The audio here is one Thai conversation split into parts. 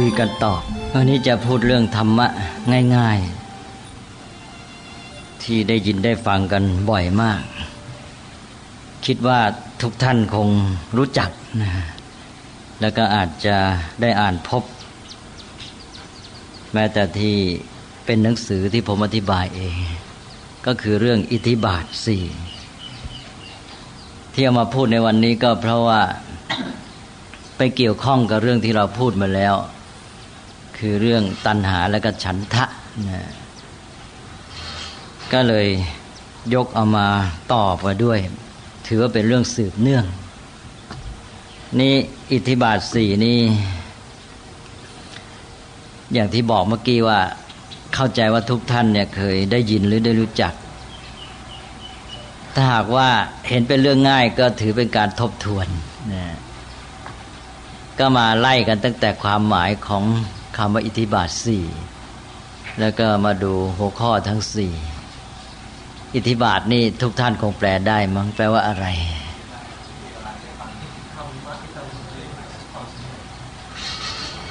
คุยกันต่อวันนี้จะพูดเรื่องธรรมะง่าย ๆ ที่ได้ยินได้ฟังกันบ่อยมาก คิดว่าทุกท่านคงรู้จักนะแล้วก็อาจจะได้อ่านพบ แม้แต่ที่เป็นหนังสือที่ผมอธิบายเอง ก็คือเรื่องอิทธิบาทสี่ที่เอามาพูดในวันนี้ก็เพราะว่าไปเกี่ยวข้องกับเรื่องที่เราพูดมาแล้ว คือเรื่องตัณหาและก็ฉันทะนะก็เลยยกเอามาตอบมาด้วย ถือว่าเป็นเรื่องสืบเนื่อง นี่อิทธิบาทสี่นี่อย่างที่บอกเมื่อกี้ว่าเข้าใจว่าทุกท่านเนี่ยเคยได้ยินหรือได้รู้จัก ถ้าหากว่าเห็นเป็นเรื่องง่ายก็ถือเป็นการทบทวนนะก็มาไล่กันตั้งแต่ความหมายของ คำว่าอิทธิบาทสี่แล้วก็มาดูหัวข้อทั้งสี่อิทธิบาทนี่ทุกท่านคงแปลได้มั้งแปลว่าอะไร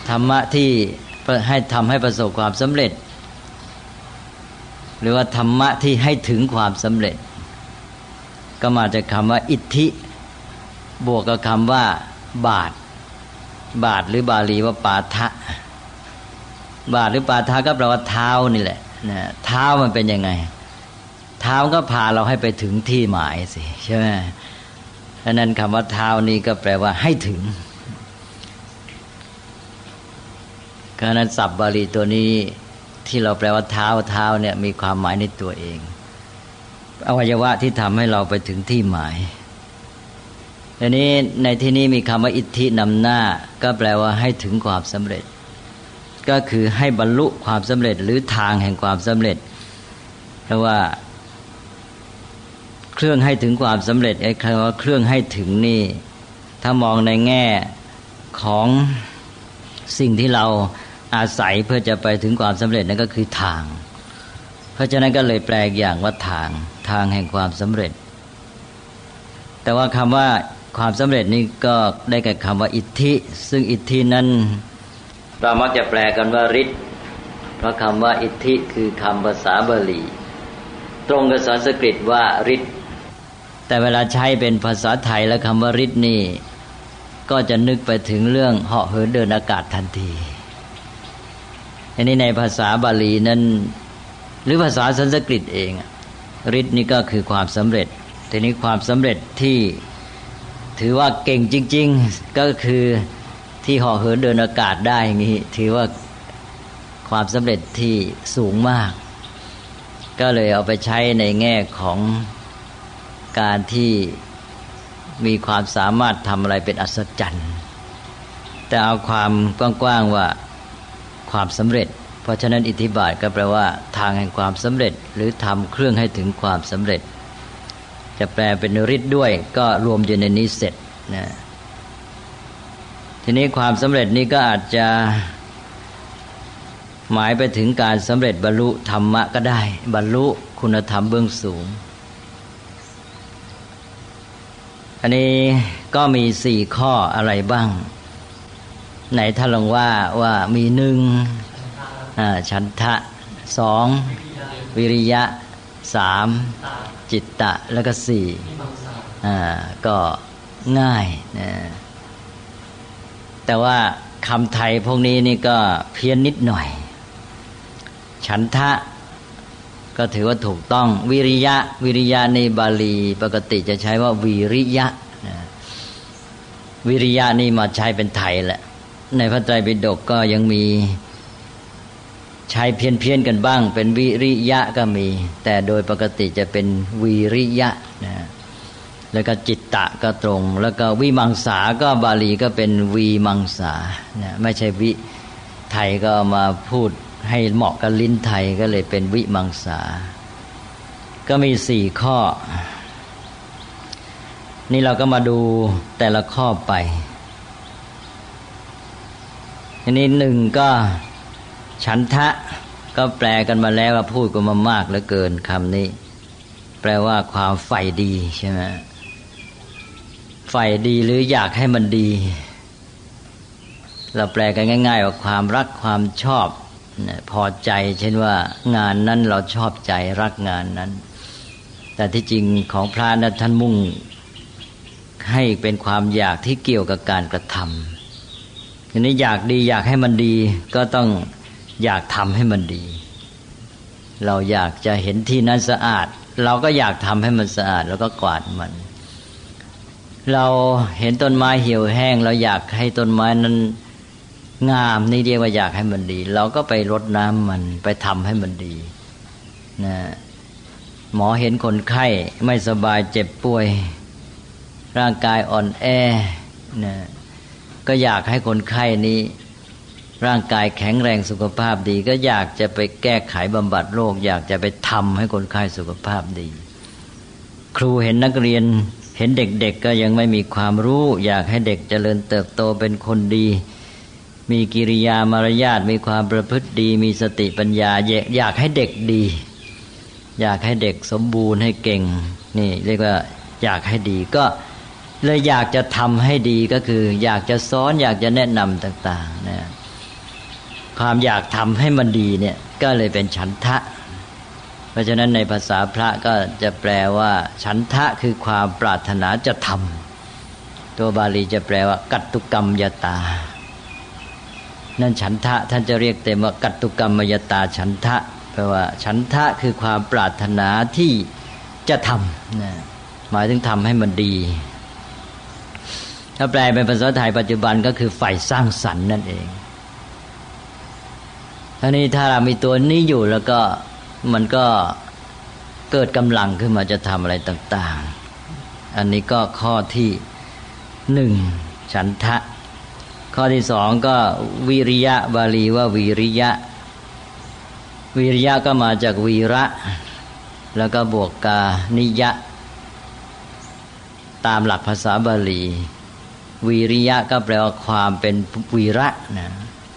ธรรมะที่ให้ทำให้ประสบความสำเร็จ หรือว่าธรรมะที่ให้ถึงความสำเร็จ ก็มาจากคำว่า อิทธิ บวกกับคำว่า บาท บาทหรือบาลีว่าปาทะ บาทหรือปาทะก็แปลว่าเท้านี่แหละนะเท้ามันเป็นยังไง เท้าก็พาเราให้ไปถึงที่หมายสิใช่ไหมดังนั้นคำว่าเท้านี่ก็แปลว่าให้ถึงเพราะนั้นศัพท์บาลีตัวนี้ที่เราแปลว่าเท้าเท้าเนี่ยมีความหมายในตัวเอง อวัยวะที่ทำให้เราไปถึงที่หมายอันนี้ในที่นี้มีคำว่าอิทธินำหน้า ก็แปลว่าให้ถึงความสำเร็จ ก็คือให้บรรลุความสำเร็จหรือทางแห่งความสำเร็จ เพราะว่าเครื่องให้ถึงความสำเร็จไอ้คำว่าเครื่องให้ถึงนี่ ถ้ามองในแง่ของสิ่งที่เราอาศัยเพื่อจะไปถึงความสำเร็จนั่นก็คือทาง เพราะฉะนั้นก็เลยแปลอย่างว่าทางทางแห่งความสำเร็จ แต่ว่าคำว่าความสำเร็จนี้ก็ได้แก่คำว่าอิทธิ ซึ่งอิทธินั้น เรามักจะแปลกันว่าฤทธิ์เพราะคำว่าอิทธิคือคำภาษาบาลี ตรงกับสันสกฤตว่าฤทธิ์แต่เวลาใช้เป็นภาษาไทยแล้วคำว่าฤทธิ์นี่ ก็จะนึกไปถึงเรื่องเหาะเหินเดินอากาศทันทีอันนี้ในภาษาบาลีนั้น หรือภาษาสันสกฤตเองฤทธิ์นี่ก็คือความสำเร็จทีนี้ความสำเร็จที่ถือว่าเก่งจริง ๆ ก็คือ ที่ห่อเหินเดินอากาศได้อย่างนี้ ถือว่าความสำเร็จที่สูงมาก ก็เลยเอาไปใช้ในแง่ของการที่มีความสามารถทำอะไรเป็นอัศจรรย์แต่เอาความกว้างๆว่าความสำเร็จ เพราะฉะนั้นอิทธิบาทก็แปลว่า ทางแห่งความสำเร็จ หรือทำเครื่องให้ถึงความสำเร็จ จะแปลเป็นฤทธิ์ด้วยก็รวมอยู่ในนี้เสร็จนะ ทีนี้ความสำเร็จนี้ก็อาจจะหมายไปถึงการสำเร็จบรรลุธรรมะก็ได้ บรรลุคุณธรรมเบื้องสูง อันนี้ก็มีสี่ข้ออะไรบ้าง ไหนถ้าลองว่าว่ามีหนึ่งฉันทะสองวิริยะสามจิตตะแล้วก็สี่ก็ง่ายนะ แต่ว่าคำไทยพวกนี้นี่ก็เพี้ยนนิดหน่อย ฉันทะก็ถือว่าถูกต้อง วิริยะ วิริยะในบาลีปกติจะใช้ว่าวิริยะวิริยะนี่มาใช้เป็นไทยแหละ ในพระไตรปิฎกก็ยังมีใช้เพี้ยนเพียนกันบ้าง เป็นวิริยะก็มี แต่โดยปกติจะเป็นวิริยะนะ แล้วก็จิตตะก็ตรง แล้วก็วิมังสาก็บาลีก็เป็นวีมังสานะไม่ใช่วิไทยก็มาพูดให้เหมาะกับลิ้นไทยก็เลยเป็นวิมังสา ก็มีสี่ข้อ นี่เราก็มาดูแต่ละข้อไปทีนี้หนึ่งก็ฉันทะก็แปลกันมาแล้วว่าพูดกันมามากเหลือเกินคำนี้ แปลว่าความใฝ่ดีใช่ไหม ใฝ่ดีหรืออยากให้มันดี เราแปลกันง่าย ๆ ว่าความรักความชอบพอใจ เช่นว่างานนั้นเราชอบใจรักงานนั้น แต่ที่จริงของพระนะท่านมุ่ง ให้เป็นความอยากที่เกี่ยวกับการกระทำทีนี้อยากดีอยากให้มันดี ก็ต้องอยากทำให้มันดี เราอยากจะเห็นที่นั้นสะอาด เราก็อยากทำให้มันสะอาด แล้วก็กวาดมัน เราเห็นต้นไม้เหี่ยวแห้ง เราอยากให้ต้นไม้นั้นงามนี่เรียกว่าอยากให้มันดี เราก็ไปรดน้ำมันไปทำให้มันดีนะหมอเห็นคนไข้ไม่สบายเจ็บป่วย ร่างกายอ่อนแอนะก็อยากให้คนไข้นี้ ร่างกายแข็งแรงสุขภาพดี ก็อยากจะไปแก้ไขบำบัดโรคอยากจะไปทำให้คนไข้สุขภาพดี ครูเห็นนักเรียน เห็นเด็กๆก็ยังไม่มีความรู้ อยากให้เด็กเจริญเติบโตเป็นคนดี มีกิริยามารยาทมีความประพฤติดี มีสติปัญญาอยากให้เด็กดี อยากให้เด็กสมบูรณ์ให้เก่ง นี่เรียกว่าอยากให้ดีก็เลยอยากจะทำให้ดีก็คือ อยากจะสอนอยากจะแนะนำต่างๆนะความอยากทำให้มันดีเนี่ยก็เลยเป็นฉันทะ เพราะฉะนั้นในภาษาพระก็จะแปลว่า ฉันทะคือความปรารถนาจะทำตัวบาลีจะแปลว่า กัตตุกรรมยตา นั่นฉันทะท่านจะเรียกเต็มว่ากัตตุกรรมยตาฉันทะแปลว่า ฉันทะคือความปรารถนาที่จะทำนะหมายถึงทำให้มันดี ถ้าแปลเป็นภาษาไทยปัจจุบันก็คือฝ่สร้างสรรค์นั่นเองท่านี้ถ้าเรามีตัวนี้อยู่แล้วก็ มันก็เกิดกำลังขึ้นมาจะทำอะไรต่าง ๆ อันนี้ก็ข้อที่หนึ่งฉันทะ ข้อที่สองก็วิริยะบาลีว่าวิริยะ วิริยะก็มาจากวีระ แล้วก็บวกกานิยะ ตามหลักภาษาบาลี วิริยะก็แปลว่าความเป็นวีระนะ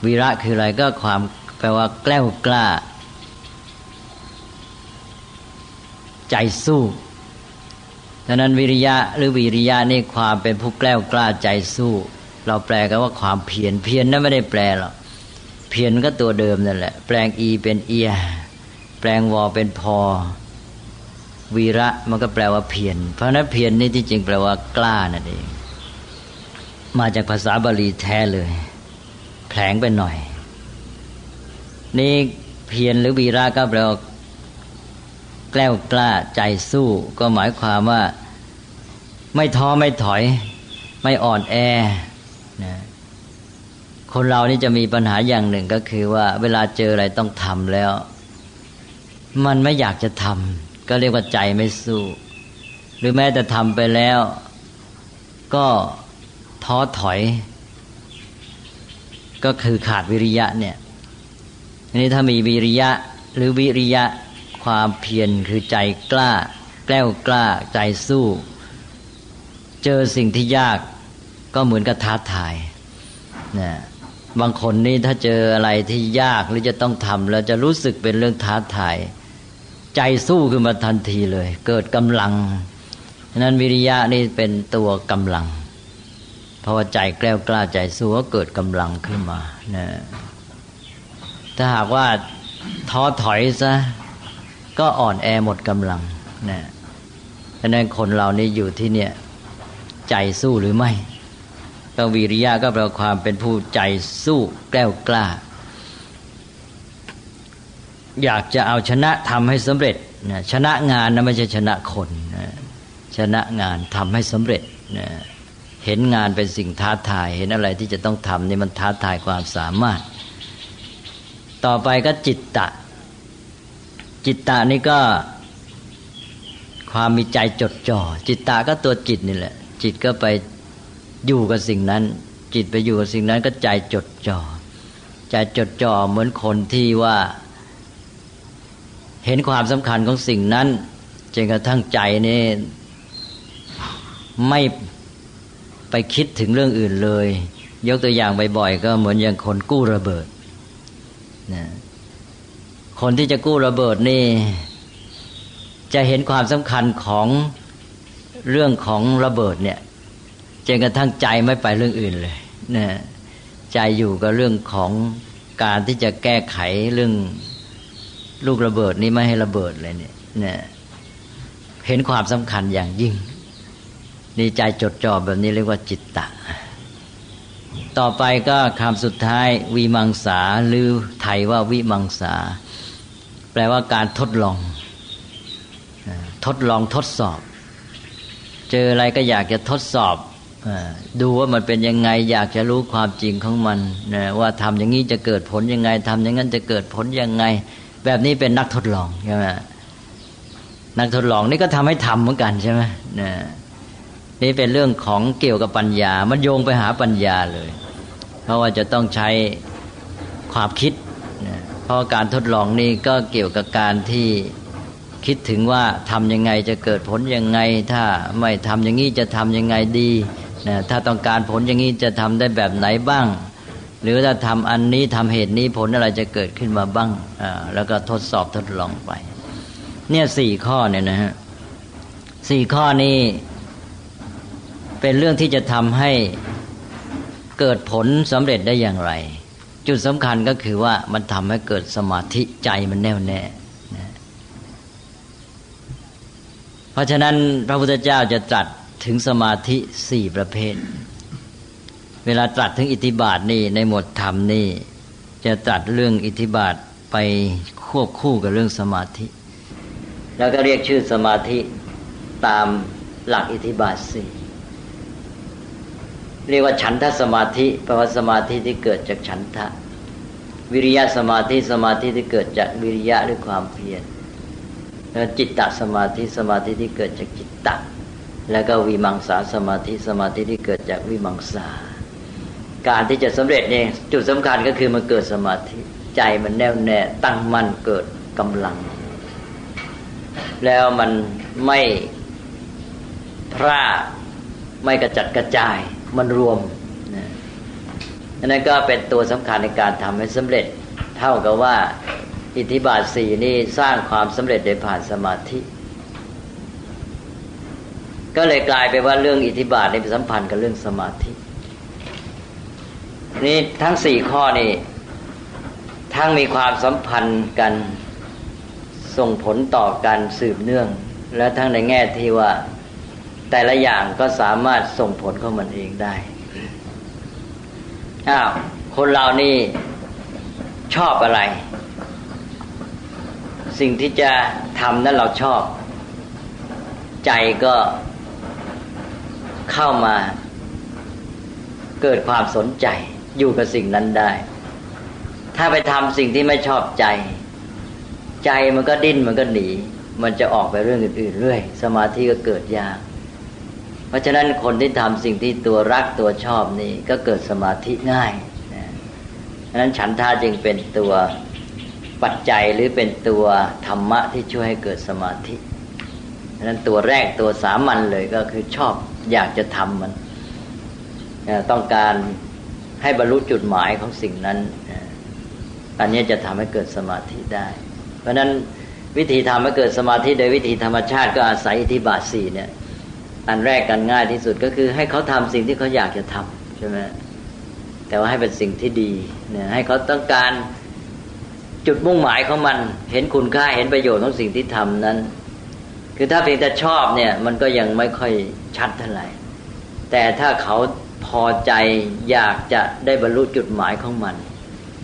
วีระคืออะไรก็ความแปลว่าแกล้วกล้า ใจสู้ดังนั้นวิริยะหรือวิริยะนี่ความเป็นผู้แกล้วกล้าใจสู้ เราแปลกันว่าความเพียรเพียรนั้นไม่ได้แปลหรอกเพียรก็ตัวเดิมนั่นแหละ แปลงอีเป็นเอีย แปลงวอเป็นพอ วีระมันก็แปลว่าเพียรเพราะนั้นเพียรนี่ที่จริงแปลว่ากล้านั่นเอง มาจากภาษาบาลีแท้เลยแผลงไปหน่อย นี่เพียรหรือวีระก็แปลว่า แกล้วกล้าใจสู้ ก็หมายความว่า ไม่ท้อไม่ถอย ไม่อ่อนแอนะคนเรานี่จะมีปัญหาอย่างหนึ่งก็คือว่า เวลาเจออะไรต้องทำแล้ว มันไม่อยากจะทำก็เรียกว่าใจไม่สู้ หรือแม้แต่ทำไปแล้ว ก็ท้อถอย ก็คือขาดวิริยะเนี่ยอันนี้ถ้ามีวิริยะหรือวิริยะ ความเพียรคือใจกล้า แกล้วกล้าใจสู้ เจอสิ่งที่ยากก็เหมือนกับท้าทายนะบางคนนี่ถ้าเจออะไรที่ยากหรือจะต้องทำแล้วจะรู้สึกเป็นเรื่องท้าทาย ใจสู้ขึ้นมาทันทีเลย เกิดกำลังฉะนั้นวิริยะนี่เป็นตัวกำลังเพราะว่าใจแกล้วกล้าใจสู้ก็เกิดกำลังขึ้นมานะถ้าหากว่าท้อถอยซะ ก็อ่อนแอหมดกำลังนะฉะนั้นคนเรานี่อยู่ที่เนี่ย ใจสู้หรือไม่ก็วิริยะก็แปลความเป็นผู้ใจสู้แกล้วกล้า อยากจะเอาชนะทำให้สำเร็จนะชนะงานนะไม่ใช่ชนะคนนะชนะงานทำให้สำเร็จนะเห็นงานเป็นสิ่งท้าทาย เห็นอะไรที่จะต้องทำนี่มันท้าทายความสามารถ ต่อไปก็จิตตะ จิตตะนี่ก็ความมีใจจดจ่อจิตตะก็ตัวจิตนี่แหละ จิตก็ไปอยู่กับสิ่งนั้น จิตไปอยู่กับสิ่งนั้นก็ใจจดจ่อใจจดจ่อเหมือนคนที่ว่า เห็นความสำคัญของสิ่งนั้นจนกระทั่งใจนี่ไม่ไปคิดถึงเรื่องอื่นเลย ยกตัวอย่างบ่อยๆก็เหมือนอย่างคนกู้ระเบิดนะ คนที่จะกู้ระเบิดนี่ จะเห็นความสำคัญของเรื่องของระเบิดเนี่ยจนกระทั่งใจไม่ไปเรื่องอื่นเลยนะใจอยู่กับเรื่องของการที่จะแก้ไขเรื่องลูกระเบิดนี้ไม่ให้ระเบิดเลยเนี่ยเนี่ยเห็นความสำคัญอย่างยิ่งนี่ใจจดจ่อแบบนี้เรียกว่าจิตตะ ต่อไปก็คำสุดท้ายวีมังสาหรือไทยว่าวิมังสา แปลว่าการทดลอง ทดลองทดสอบ เจออะไรก็อยากจะทดสอบดูว่ามันเป็นยังไง อยากจะรู้ความจริงของมันนะว่าทำอย่างนี้จะเกิดผลยังไงทำอย่างนั้นจะเกิดผลยังไง แบบนี้เป็นนักทดลองใช่ไหมนักทดลองนี่ก็ทำให้ทำเหมือนกันใช่ไหมนะนี่เป็นเรื่องของเกี่ยวกับปัญญา มันโยงไปหาปัญญาเลย เพราะว่าจะต้องใช้ความคิดนะ เพราะการทดลองนี่ก็เกี่ยวกับการที่คิดถึงว่าทำยังไงจะเกิดผลยังไง ถ้าไม่ทำอย่างนี้จะทำยังไงดีนะถ้าต้องการผลอย่างนี้จะทำได้แบบไหนบ้าง หรือถ้าทำอันนี้ทำเหตุนี้ผลอะไรจะเกิดขึ้นมาบ้างอ่าแล้วก็ทดสอบทดลองไป เนี่ยสี่ข้อเนี่ยนะฮะสี่ข้อนี้เป็นเรื่องที่จะทำให้เกิดผลสำเร็จได้อย่างไร จุดสำคัญก็คือว่ามันทำให้เกิดสมาธิใจมันแน่วแน่นะเพราะฉะนั้นพระพุทธเจ้าจะตรัสถึงสมาธิสี่ประเภท เวลาตรัสถึงอิทธิบาทนี่ในหมวดธรรมนี่ จะตรัสเรื่องอิทธิบาทไปควบคู่กับเรื่องสมาธิ แล้วก็เรียกชื่อสมาธิตามหลักอิทธิบาทสี่ เรียกว่าฉันทสมาธิแปลว่าสมาธิที่เกิดจากฉันทะ วิริยะสมาธิสมาธิที่เกิดจากวิริยะหรือความเพียรแล้วจิตตสมาธิสมาธิที่เกิดจากจิตตะแล้วก็วิมังสาสมาธิสมาธิที่เกิดจากวิมังสา การที่จะสำเร็จเนี่ยจุดสำคัญก็คือมันเกิดสมาธิใจมันแน่วแน่ตั้งมั่นเกิดกำลัง แล้วมันไม่พร่าไม่กระจัดกระจาย มันรวมนะนั่นก็เป็นตัวสำคัญในการทำให้สำเร็จ เท่ากับว่าอิทธิบาทสี่นี่สร้างความสำเร็จโดยผ่านสมาธิ ก็เลยกลายไปว่าเรื่องอิทธิบาทในสัมพันธ์กับเรื่องสมาธิ นี่ทั้งสี่ข้อนี่ทั้งมีความสัมพันธ์กันส่งผลต่อกันสืบเนื่อง และทั้งในแง่ที่ว่า แต่ละอย่างก็สามารถส่งผลของมันเองได้อ้าวคนเรานี่ชอบอะไร สิ่งที่จะทำนั้นเราชอบ ใจก็เข้ามา เกิดความสนใจอยู่กับสิ่งนั้นได้ ถ้าไปทำสิ่งที่ไม่ชอบใจ ใจมันก็ดิ้นมันก็หนี มันจะออกไปเรื่องอื่นๆเรื่อย สมาธิก็เกิดยาก เพราะฉะนั้นคนที่ทำสิ่งที่ตัวรักตัวชอบนี่ก็เกิดสมาธิง่ายนะฉะนั้นฉันทาจึงเป็นตัวปัจจัยหรือเป็นตัวธรรมะที่ช่วยให้เกิดสมาธิฉะนั้นตัวแรกตัวสามัญเลยก็คือชอบอยากจะทำมัน ต้องการให้บรรลุจุดหมายของสิ่งนั้นอันนี้จะทำให้เกิดสมาธิได้ เพราะฉะนั้นวิธีทำให้เกิดสมาธิโดยวิธีธรรมชาติก็อาศัยอิทธิบาทสี่เนี่ย อันแรกกันง่ายที่สุดก็คือ ให้เขาทำสิ่งที่เขาอยากจะทำใช่ไหมแต่ว่าให้เป็นสิ่งที่ดีเนี่ยให้เขาต้องการจุดมุ่งหมายของมัน เห็นคุณค่าเห็นประโยชน์ของสิ่งที่ทำนั้น คือถ้าเพียงแต่ชอบเนี่ย มันก็ยังไม่ค่อยชัดเท่าไหร่แต่ถ้าเขาพอใจอยากจะได้บรรลุจุดหมายของมัน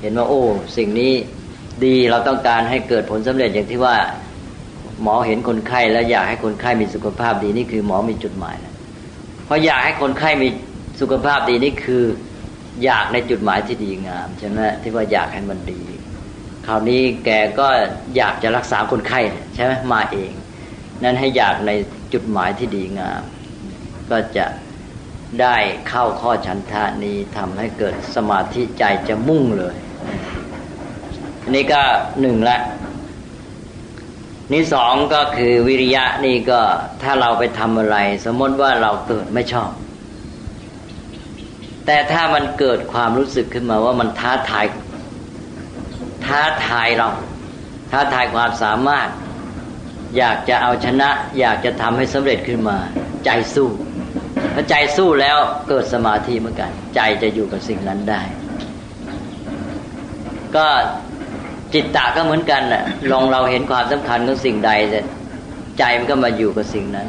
เห็นว่าโอ้ สิ่งนี้ดีเราต้องการให้เกิดผลสำเร็จอย่างที่ว่า หมอเห็นคนไข้แล้วอยากให้คนไข้มีสุขภาพดีนี่คือหมอมีจุดหมายแล้วเพราะอยากให้คนไข้มีสุขภาพดีนี่คือ อยากในจุดหมายที่ดีงามใช่ไหมที่ว่าอยากให้มันดี คราวนี้แกก็อยากจะรักษาคนไข้ใช่ไหมมาเอง นั้นให้อยากในจุดหมายที่ดีงาม ก็จะได้เข้าข้อฉันทานี้ทำให้เกิดสมาธิใจจะมุ่งเลยอันนี้ก็หนึ่งละ นี่สองก็คือวิริยะนี่ก็ถ้าเราไปทำอะไร สมมติว่าเราเกิดไม่ชอบ แต่ถ้ามันเกิดความรู้สึกขึ้นมาว่ามันท้าทาย ท้าทายเรา ท้าทายความสามารถ อยากจะเอาชนะ อยากจะทำให้สำเร็จขึ้นมา ใจสู้ถ้าใจสู้แล้วเกิดสมาธิเหมือนกัน ใจจะอยู่กับสิ่งนั้นได้ ก็ จิตตะก็เหมือนกันน่ะ ลองเราเห็นความสำคัญของสิ่งใดใจมันก็มาอยู่กับสิ่งนั้น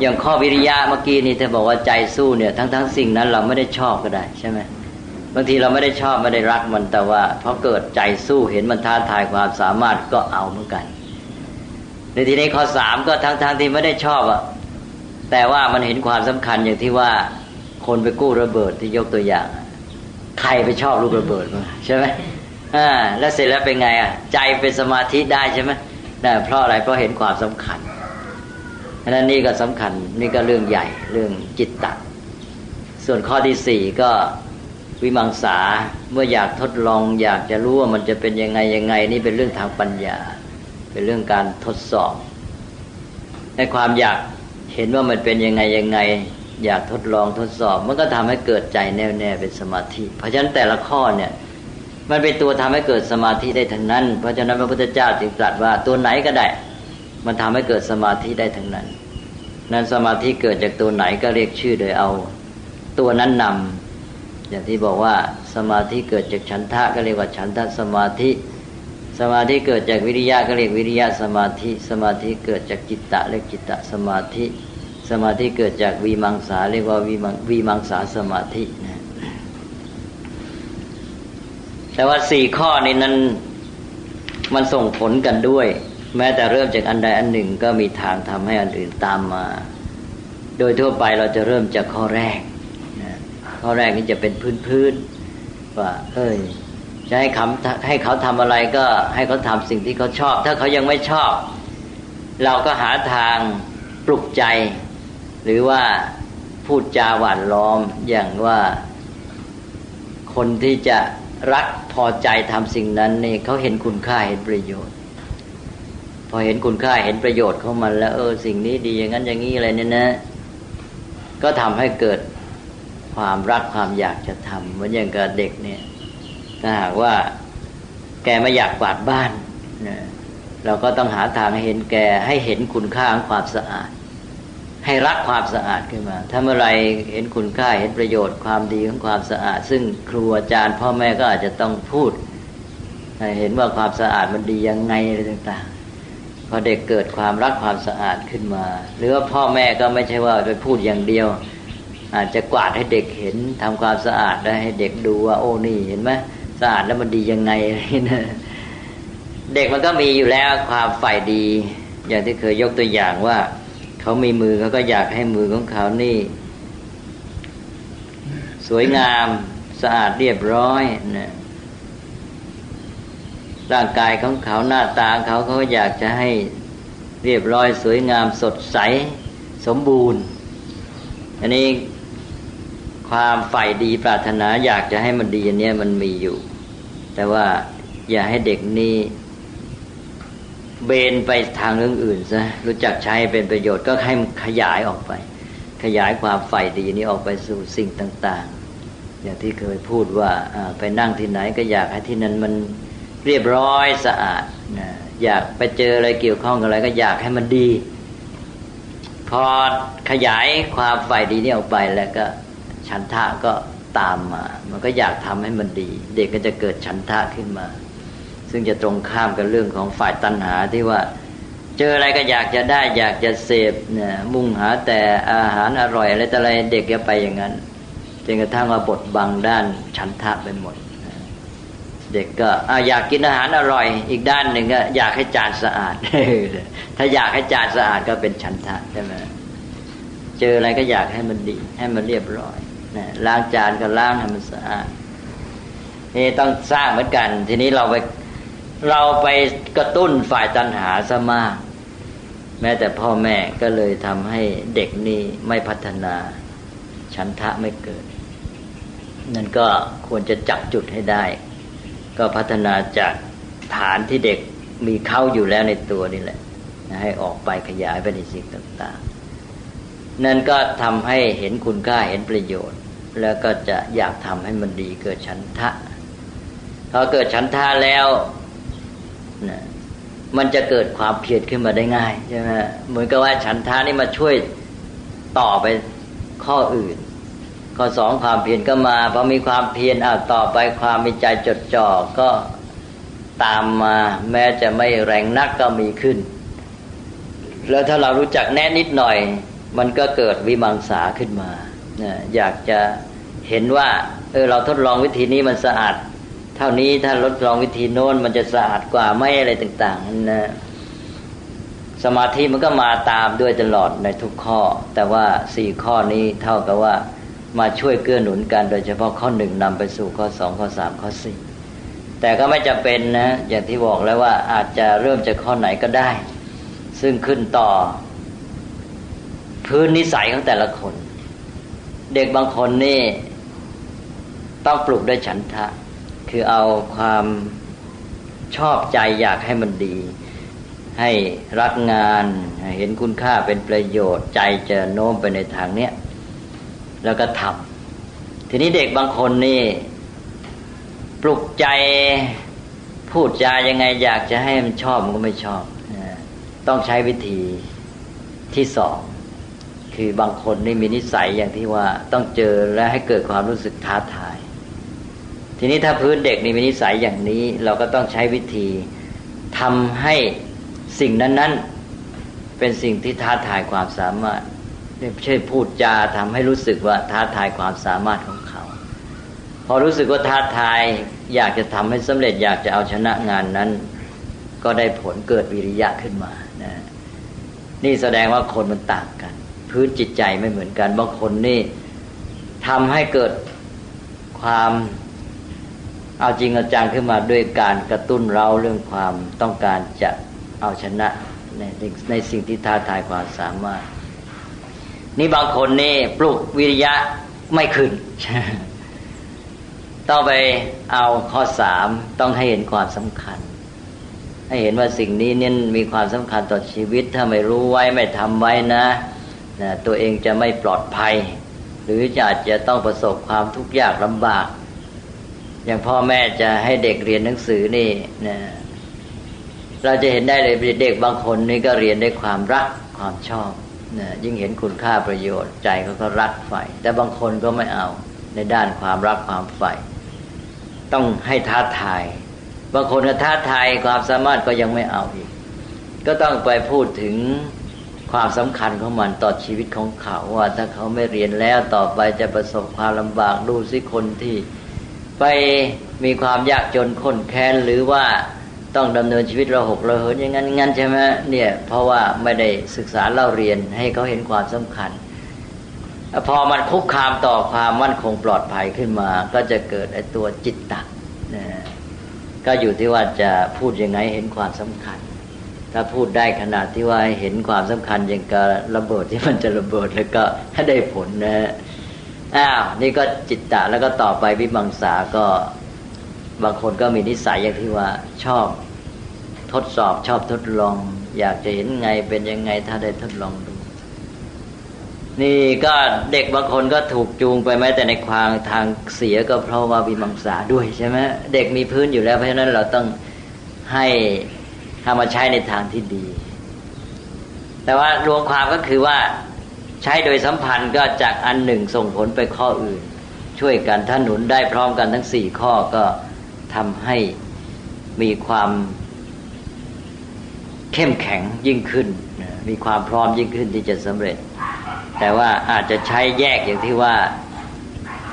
อย่างข้อวิริยะเมื่อกี้นี่เธอบอกว่าใจสู้เนี่ยทั้งทั้งสิ่งนั้นเราไม่ได้ชอบก็ได้ใช่ไหมบางทีเราไม่ได้ชอบไม่ได้รักมันแต่ว่าพอเกิดใจสู้เห็นมันท้าทายความสามารถก็เอาเหมือนกัน ในทีนี้ข้อสามก็ทั้งทั้งที่ไม่ได้ชอบอะแต่ว่ามันเห็นความสำคัญอย่างที่ว่าคนไปกู้ระเบิดที่ยกตัวอย่าง ใครไปชอบลูกระเบิดมาใช่ไหม อ่าแล้วเสร็จแล้วเป็นไงอะ ใจเป็นสมาธิได้ใช่ไหมได้เพราะอะไรเพราะเห็นความสำคัญอันนั้นนี่ก็สำคัญนี่ก็เรื่องใหญ่เรื่องจิตตะส่วนข้อที่สี่ก็วิมังสาเมื่ออยากทดลองอยากจะรู้ว่ามันจะเป็นยังไงยังไง นี่เป็นเรื่องทางปัญญา เป็นเรื่องการทดสอบ ในความอยากเห็นว่ามันเป็นยังไงยังไง อยากทดลองทดสอบ มันก็ทำให้เกิดใจแน่วแน่เป็นสมาธิ เพราะฉะนั้นแต่ละข้อเนี่ย มันเป็นตัวทำให้เกิดสมาธิได้ทั้งนั้น เพราะฉะนั้นพระพุทธเจ้าจึงตรัสว่าตัวไหนก็ได้ มันทำให้เกิดสมาธิได้ทั้งนั้น นั้นสมาธิเกิดจากตัวไหนก็เรียกชื่อโดยเอา ตัวนั้นนำอย่างที่บอกว่าสมาธิเกิดจากฉันทะก็เรียกว่าฉันทะสมาธิ สมาธิเกิดจากวิริยะก็เรียกวิริยะสมาธิ สมาธิเกิดจากจิตตะเรียกจิตตะสมาธิ สมาธิเกิดจากวีมังสาเรียกว่าวีมังวีมังสาสมาธินะ แต่ว่าสี่ข้อนี้นั้นมันส่งผลกันด้วย แม้แต่เริ่มจากอันใดอันหนึ่งก็มีทางทำให้อันอื่นตามมา โดยทั่วไปเราจะเริ่มจากข้อแรกข้อแรกนี้จะเป็นพื้นๆว่าเอ้ยจะให้เขาให้เขาทำอะไรก็ให้เขาทำสิ่งที่เขาชอบ ถ้าเขายังไม่ชอบ เราก็หาทางปลุกใจ หรือว่าพูดจาหวานล้อมอย่างว่าคนที่จะ รักพอใจทำสิ่งนั้นนี่เขาเห็นคุณค่าเห็นประโยชน์ พอเห็นคุณค่าเห็นประโยชน์เข้ามาแล้ว เออสิ่งนี้ดีอย่างนั้นอย่างนี้อะไรเนี่ยนะ ก็ทำให้เกิดความรักความอยากจะทำเหมือนอย่างกับเด็กเนี่ยถ้าหากว่าแกไม่อยากกวาดบ้านนะเราก็ต้องหาทางเห็นแกให้เห็นคุณค่าของความสะอาด ให้รักความสะอาดขึ้นมา ถ้าเมื่อไรเห็นคุณค่าเห็นประโยชน์ความดีของความสะอาด ซึ่งครูอาจารย์ พ่อแม่ก็อาจจะต้องพูดให้เห็นว่าความสะอาดมันดียังไงอะไรต่างๆ พอเด็กเกิดความรักความสะอาดขึ้นมา หรือว่าพ่อแม่ก็ไม่ใช่ว่าไปพูดอย่างเดียว อาจจะกวาดให้เด็กเห็นทำความสะอาดได้ให้เด็กดูว่าโอ้นี่เห็นไหมสะอาดแล้วมันดียังไงนะเด็กมันก็มีอยู่แล้วความฝ่ายดี อย่างที่เคยยกตัวอย่างว่า เขามีมือเขาก็อยากให้มือของเขานี่ สวยงามสะอาดเรียบร้อยนะร่างกายของเขาหน้าตาเขาเขาอยากจะให้เรียบร้อย สวยงามสดใสสมบูรณ์ อันนี้ความใฝ่ดีปรารถนาอยากจะให้มันดีอันนี้มันมีอยู่ แต่ว่าอย่าให้เด็กนี่ เบนไปทางเรื่องอื่นซะรู้จักใช้เป็นประโยชน์ก็ให้ขยายออกไป ขยายความใฝ่ดีนี้ออกไปสู่สิ่งต่าง ๆ อย่างที่เคยพูดว่าไปนั่งที่ไหนก็อยากให้ที่นั้นมันเรียบร้อยสะอาดนะอยากไปเจออะไรเกี่ยวข้องกับอะไรก็อยากให้มันดี พอขยายความใฝ่ดีนี้ออกไปแล้วก็ฉันทะก็ตามมา มันก็อยากทำให้มันดี เด็กก็จะเกิดฉันทะขึ้นมา ซึ่งจะตรงข้ามกับเรื่องของฝ่ายตัณหาที่ว่า เจออะไรก็อยากจะได้ อยากจะเสพเนี่ยมุ่งหาแต่อาหารอร่อยอะไรแต่อะไรเด็กจะไปอย่างนั้นจนกระทั่งว่าบทบังด้านฉันทะไปหมด เด็กก็ออยากกินอาหารอร่อย อีกด้านหนึ่งก็อยากให้จานสะอาด ถ้าอยากให้จานสะอาดก็เป็นฉันทะใช่ไหมเจออะไรก็อยากให้มันดีให้มันเรียบร้อยนะล้างจานก็ล้างให้มันสะอาดนี่ต้องสร้างเหมือนกัน ทีนี้เราไป เราไปกระตุ้นฝ่ายตัณหาซะมาก แม้แต่พ่อแม่ก็เลยทำให้เด็กนี่ไม่พัฒนาฉันทะไม่เกิด นั่นก็ควรจะจับจุดให้ได้ ก็พัฒนาจากฐานที่เด็กมีเข้าอยู่แล้วในตัวนี่แหละ ให้ออกไปขยายไปในสิ่งต่าง ๆ นั่นก็ทำให้เห็นคุณค่าเห็นประโยชน์ แล้วก็จะอยากทำให้มันดีเกิดฉันทะพอเกิดฉันทะแล้ว นะมันจะเกิดความเพียรขึ้นมาได้ง่ายใช่ไหมเหมือนกับว่าฉันทานี่มาช่วยต่อไปข้ออื่น ข้อสองความเพียรก็มาพอมีความเพียรอ่าต่อไปความมีใจจดจ่อก็ตามมาแม้จะไม่แรงนักก็มีขึ้น แล้วถ้าเรารู้จักแน่นิดหน่อย มันก็เกิดวิมังสาขึ้นมา อยากจะเห็นว่าเออเราทดลองวิธีนี้มันสะอาด ท่านี้ถ้าทดลองวิธีโน้นมันจะสะอาดกว่าไม่อะไรต่างๆนะสมาธิมันก็มาตามด้วยตลอดในทุกข้อ แต่ว่าสี่ข้อนี้เท่ากับว่ามาช่วยเกื้อหนุนกัน โดยเฉพาะข้อหนึ่งนำไปสู่ข้อสองข้อสามข้อสี่แต่ก็ไม่จะเป็นนะ อย่างที่บอกแล้วว่าอาจจะเริ่มจากข้อไหนก็ได้ ซึ่งขึ้นต่อ พื้นนิสัยของแต่ละคน เด็กบางคนนี่ ต้องปลุกด้วยฉันทะ คือเอาความชอบใจอยากให้มันดี ให้รักงานเห็นคุณค่าเป็นประโยชน์ใจจะโน้มไปในทางเนี้ยแล้วก็ทำทีนี้เด็กบางคนนี่ ปลุกใจพูดจายังไงอยากจะให้มันชอบมันก็ไม่ชอบ ต้องใช้วิธีที่สองคือบางคนนี่มีนิสัยอย่างที่ว่าต้องเจอและให้เกิดความรู้สึกท้าทาย ทีนี้ถ้าพื้นเด็กนี่มีนิสัยอย่างนี้ เราก็ต้องใช้วิธีทำให้สิ่งนั้นๆ เป็นสิ่งที่ท้าทายความสามารถไม่ใช่พูดจาทำให้รู้สึกว่าท้าทายความสามารถของเขา พอรู้สึกว่าท้าทายอยากจะทำให้สำเร็จอยากจะเอาชนะงานนั้น ก็ได้ผลเกิดวิริยะขึ้นมานะนี่แสดงว่าคนมันต่างกัน พื้นจิตใจไม่เหมือนกันบางคนนี่ทำให้เกิดความ เอาจริงเอาจังขึ้นมาด้วยการกระตุ้นเราเรื่องความต้องการจะเอาชนะในในสิ่งที่ท้าทายความสามารถ นี่บางคนนี่ปลุกวิริยะไม่ขึ้น ต้องไปเอาข้อสามต้องให้เห็นความสำคัญ ให้เห็นว่าสิ่งนี้เนี่ยมีความสำคัญต่อชีวิต ถ้าไม่รู้ไว้ไม่ทำไว้นะนะ ตัวเองจะไม่ปลอดภัย หรืออาจจะต้องประสบความทุกข์ยากลำบาก อย่างพ่อแม่จะให้เด็กเรียนหนังสือนี่นะเราจะเห็นได้เลยเด็กบางคนนี่ก็เรียนด้วยความรักความชอบนะยิ่งเห็นคุณค่าประโยชน์ ใจเขาก็รักใฝ่แต่บางคนก็ไม่เอาในด้านความรักความใฝ่ต้องให้ท้าทาย บางคนก็ท้าทายความสามารถก็ยังไม่เอาอีก ก็ต้องไปพูดถึงความสำคัญของมันต่อชีวิตของเขาว่าถ้าเขาไม่เรียนแล้วต่อไปจะประสบความลำบากดูสิคนที่ ไปมีความยากจนข้นแค้นหรือว่าต้องดำเนินชีวิตเราหกเราเหินอย่างนั้นงั้นใช่ไหมเนี่ยเพราะว่าไม่ได้ศึกษาเล่าเรียนให้เขาเห็นความสำคัญ พอมันคุกคามต่อความมั่นคงปลอดภัยขึ้นมา ก็จะเกิดไอ้ตัวจิตตักนะก็อยู่ที่ว่าจะพูดยังไงเห็นความสำคัญ ถ้าพูดได้ขนาดที่ว่าเห็นความสำคัญอย่างกับระเบิดที่มันจะระเบิดแล้วก็ถ้าได้ผลนะ อ้าวนี่ก็จิตตะแล้วก็ต่อไปวิมังสาก็บางคนก็มีนิสัยอย่างที่ว่าชอบทดสอบชอบทดลอง อยากจะเห็นไงเป็นยังไงถ้าได้ทดลองดู นี่ก็เด็กบางคนก็ถูกจูงไปแม้แต่ในความทางเสียก็เพราะว่าวิมังสาด้วยใช่ไหมเด็กมีพื้นอยู่แล้วเพราะฉะนั้นเราต้องให้ทำมาใช้ในทางที่ดี แต่ว่ารวมความก็คือว่า ใช้โดยสัมพันธ์ก็จากอันหนึ่งส่งผลไปข้ออื่น ช่วยกันถ้าหนุนได้พร้อมกันทั้งสี่ข้อก็ทำให้มีความเข้มแข็งยิ่งขึ้น มีความพร้อมยิ่งขึ้นที่จะสำเร็จ แต่ว่าอาจจะใช้แยกอย่างที่ว่า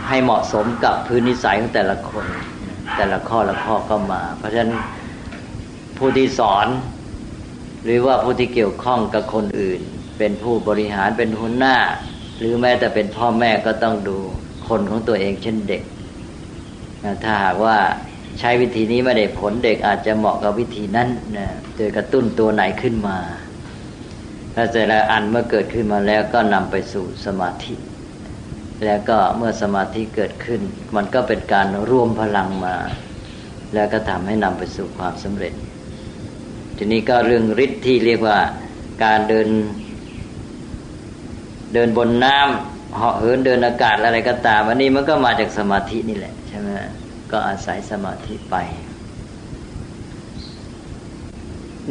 ให้เหมาะสมกับพื้นนิสัยของแต่ละคน แต่ละข้อละข้อก็มา เพราะฉะนั้นผู้ที่สอน หรือว่าผู้ที่เกี่ยวข้องกับคนอื่น เป็นผู้บริหารเป็นหัวหน้า หรือแม้แต่เป็นพ่อแม่ก็ต้องดูคนของตัวเองเช่นเด็กถ้าหากว่าใช้วิธีนี้ไม่ได้ผลเด็กอาจจะเหมาะกับวิธีนั้นนะเจอกระตุ้นตัวไหนขึ้นมา ถ้าแต่ละอันเมื่อเกิดขึ้นมาแล้วก็นำไปสู่สมาธิ แล้วก็เมื่อสมาธิเกิดขึ้น มันก็เป็นการรวมพลังมา แล้วก็ทำให้นำไปสู่ความสำเร็จ ทีนี้ก็เรื่องฤทธิ์ที่เรียกว่าการเดิน เดินบนน้ำเหาะเหินเดินอากาศอะไรก็ตามอันนี้มันก็มาจากสมาธินี่แหละใช่ไหมก็อาศัยสมาธิไป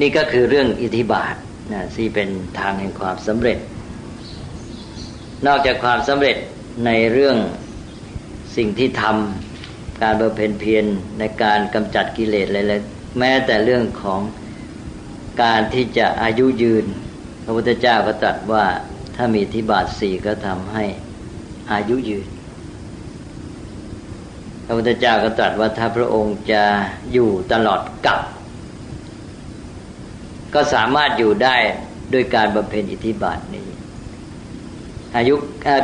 นี่ก็คือเรื่องอิทธิบาทนะที่เป็นทางแห่งความสำเร็จ นอกจากความสำเร็จในเรื่องสิ่งที่ทำการเบำเพ็ญเพียรในการกำจัดกิเลสอะไรแม้แต่เรื่องของการที่จะอายุยืน พระพุทธเจ้าก็ตรัสว่า ถ้ามีทิบาทสี่ก็ทำให้อายุยืน พระพุทธเจ้าก็ตรัสว่าถ้าพระองค์จะอยู่ตลอดกับก็สามารถอยู่ได้ด้วยการบำเพ็ญอิทธิบาทนี้ อายุ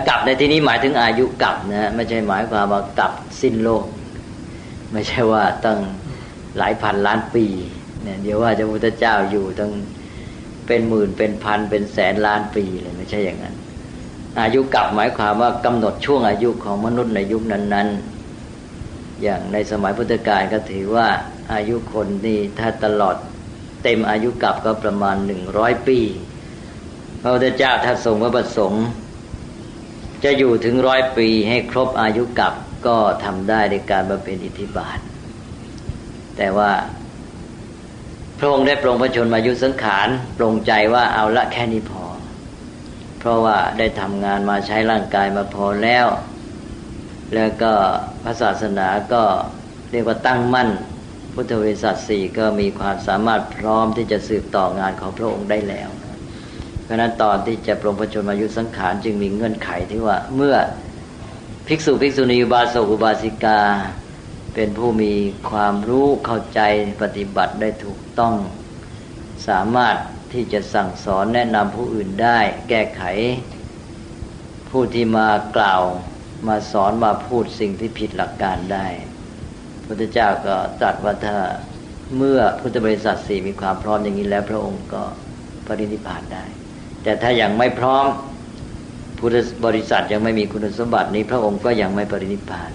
กับในที่นี้หมายถึงอายุกับนะไม่ใช่หมายความว่ากับสิ้นโลก ไม่ใช่ว่าตั้งหลายพันล้านปีเนี่ยเดี๋ยวว่าจะพุทธเจ้าอยู่ตั้ง เป็นหมื่นเป็นพันเป็นแสนล้านปีเลยไม่ใช่อย่างนั้น อายุกลับหมายความว่ากำหนดช่วงอายุของมนุษย์ในยุคนั้น ๆ อย่างในสมัยพุทธกาลก็ถือว่าอายุคนนี่ถ้าตลอดเต็มอายุกลับก็ประมาณหนึ่งร้อยปีพระพุทธเจ้าถ้าทรงพระประสงค์จะอยู่ถึงร้อยปีให้ครบอายุกับก็ทำได้ในการบำเพ็ญอิทธิบาท แต่ว่า พระองค์ได้ปรงพระชนมายุสังขารปรงใจว่าเอาละแค่นี้พอ เพราะว่าได้ทำงานมาใช้ร่างกายมาพอแล้ว แล้วก็พระศาสนาก็เรียกว่าตั้งมั่น พุทธบริษัทสี่ก็มีความสามารถพร้อมที่จะสืบต่องานของพระองค์ได้แล้วเพราะนั้นตอนที่จะปรงพระชนมายุสังขารจึงมีเงื่อนไขที่ว่าเมื่อภิกษุภิกษุณีอุบาสกอุบาสิกา เป็นผู้มีความรู้เข้าใจปฏิบัติได้ถูกต้อง สามารถที่จะสั่งสอนแนะนำผู้อื่นได้ แก้ไข ผู้ที่มากล่าวมาสอนมาพูดสิ่งที่ผิดหลักการได้พระพุทธเจ้าก็ตรัสว่าถ้าเมื่อพุทธบริษัทสี่มีความพร้อมอย่างนี้แล้ว พระองค์ก็ปรินิพพานได้ แต่ถ้ายังไม่พร้อมพุทธบริษัทยังไม่มีคุณสมบัตินี้พระองค์ก็ยังไม่ปรินิพพาน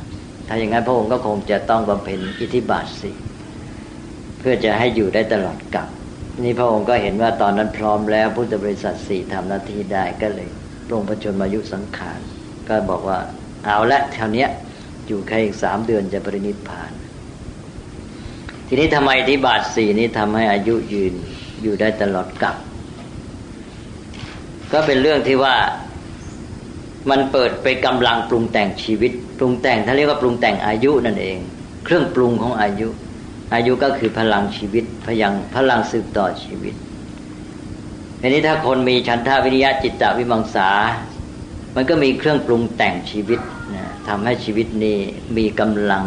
ถ้าอย่างนั้นพระองค์ก็คงจะต้องบำเพ็ญอิทธิบาทสิเพื่อจะให้อยู่ได้ตลอดกับนี่พระองค์ก็เห็นว่าตอนนั้นพร้อมแล้วพุทธบริษัทสี่ทำหน้าที่ได้ก็เลยลงประชนมายุสังขาร ก็บอกว่าเอาละแถวเนี้ยอยู่แค่อีกสามเดือนจะปรินิพพาน ทีนี้ทำไมอิทธิบาทสี่นี้ทำให้อายุยืนอยู่ได้ตลอดกับ ก็เป็นเรื่องที่ว่า มันเปิดไปกำลังปรุงแต่งชีวิต ปรุงแต่งท่านเรียกว่าปรุงแต่งอายุนั่นเอง เครื่องปรุงของอายุ อายุก็คือพลังชีวิตพยังพลังสืบต่อชีวิตทีนี้ถ้าคนมีฉันทาวิริยะจิตตวิมังสา มันก็มีเครื่องปรุงแต่งชีวิตนะทำให้ชีวิตนี้มีกำลัง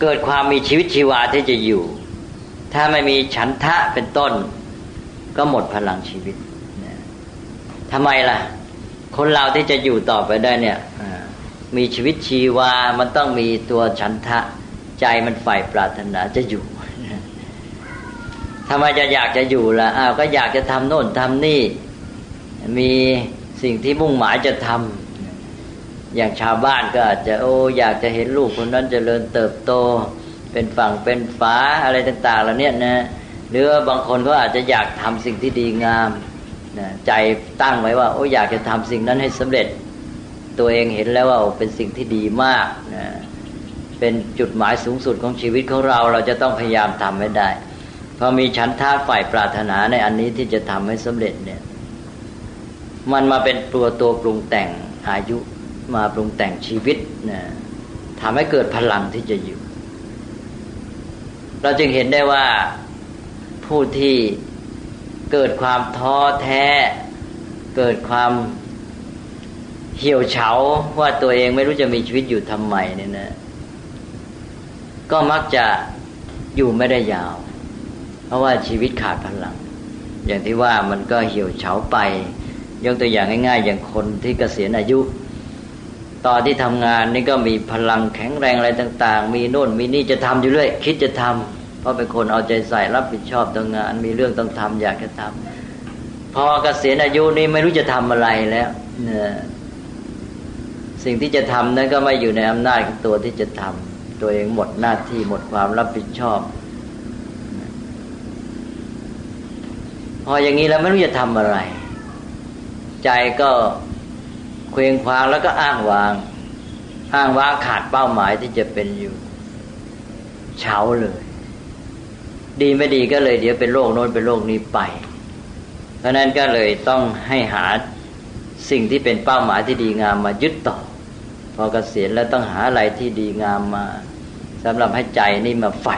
เกิดความมีชีวิตชีวาที่จะอยู่ ถ้าไม่มีฉันทะเป็นต้น ก็หมดพลังชีวิต ทำไมล่ะ คนเราที่จะอยู่ต่อไปได้เนี่ยมีชีวิตชีวา มันต้องมีตัวฉันทะ ใจมันใฝ่ปรารถนาจะอยู่ทำไมจะอยากจะอยู่ล่ะอ้าวก็อยากจะทำโน่นทำนี่ มีสิ่งที่มุ่งหมายจะทำอย่างชาวบ้านก็อาจจะโอ้อยากจะเห็นลูกคนนั้นจเจริญเติบโต เป็นฝั่งเป็นฝาอะไรต่าง ๆ แล้วเนี่ยนะหรือบางคนก็อาจจะอยากทำสิ่งที่ดีงาม นะใจตั้งไว้ว่าโอ้อยากจะทำสิ่งนั้นให้สำเร็จ ตัวเองเห็นแล้วว่าเป็นสิ่งที่ดีมากนะเป็นจุดหมายสูงสุดของชีวิตของเรา เราจะต้องพยายามทำให้ได้พอมีชั้นท่าฝ่ายปรารถนาในอันนี้ที่จะทำให้สำเร็จเนี่ย มันมาเป็นตัวตัวปรุงแต่งอายุมาปรุงแต่งชีวิตนะทำให้เกิดพลังที่จะอยู่ เราจึงเห็นได้ว่าผู้ที่ เกิดความท้อแท้ เกิดความเหี่ยวเฉาว่าตัวเองไม่รู้จะมีชีวิตอยู่ทำไมเนี่ยนะ ก็มักจะอยู่ไม่ได้ยาว เพราะว่าชีวิตขาดพลัง อย่างที่ว่ามันก็เหี่ยวเฉาไป ยกตัวอย่างง่ายๆ อย่างคนที่เกษียณอายุตอนที่ทำงานนี่ก็มีพลังแข็งแรงอะไรต่าง ๆ มีโน่นมีนี่จะทำอยู่เรื่อยคิดจะทำเพ ราะเป็นคนเอาใจใส่รับผิดชอบต่องงาน มีเรื่องต้องทำอยากจะทำพอเกษียณอายุนี้ไม่รู้จะทำอะไรแล้วเนี่ยสิ่งที่จะทำนั้นก็ไม่อยู่ในอำนาจของตัวที่จะทำตัวเองหมดหน้าที่หมดความรับผิดชอบ พออย่างนี้แล้วไม่รู้จะทำอะไร ใจก็เคว้งคว้างแล้วก็อ้างวาง อ้างวางขาดเป้าหมายที่จะเป็นอยู่เฉาเลย ดีไม่ดีก็เลยเดี๋ยวเป็นโรคโน้นเป็นโรคนี้ไป เพราะนั้นก็เลยต้องให้หาสิ่งที่เป็นเป้าหมายที่ดีงามมายึดต่อ พอเกษียณแล้วต้องหาอะไรที่ดีงามมาสำหรับให้ใจนี่มาใฝ่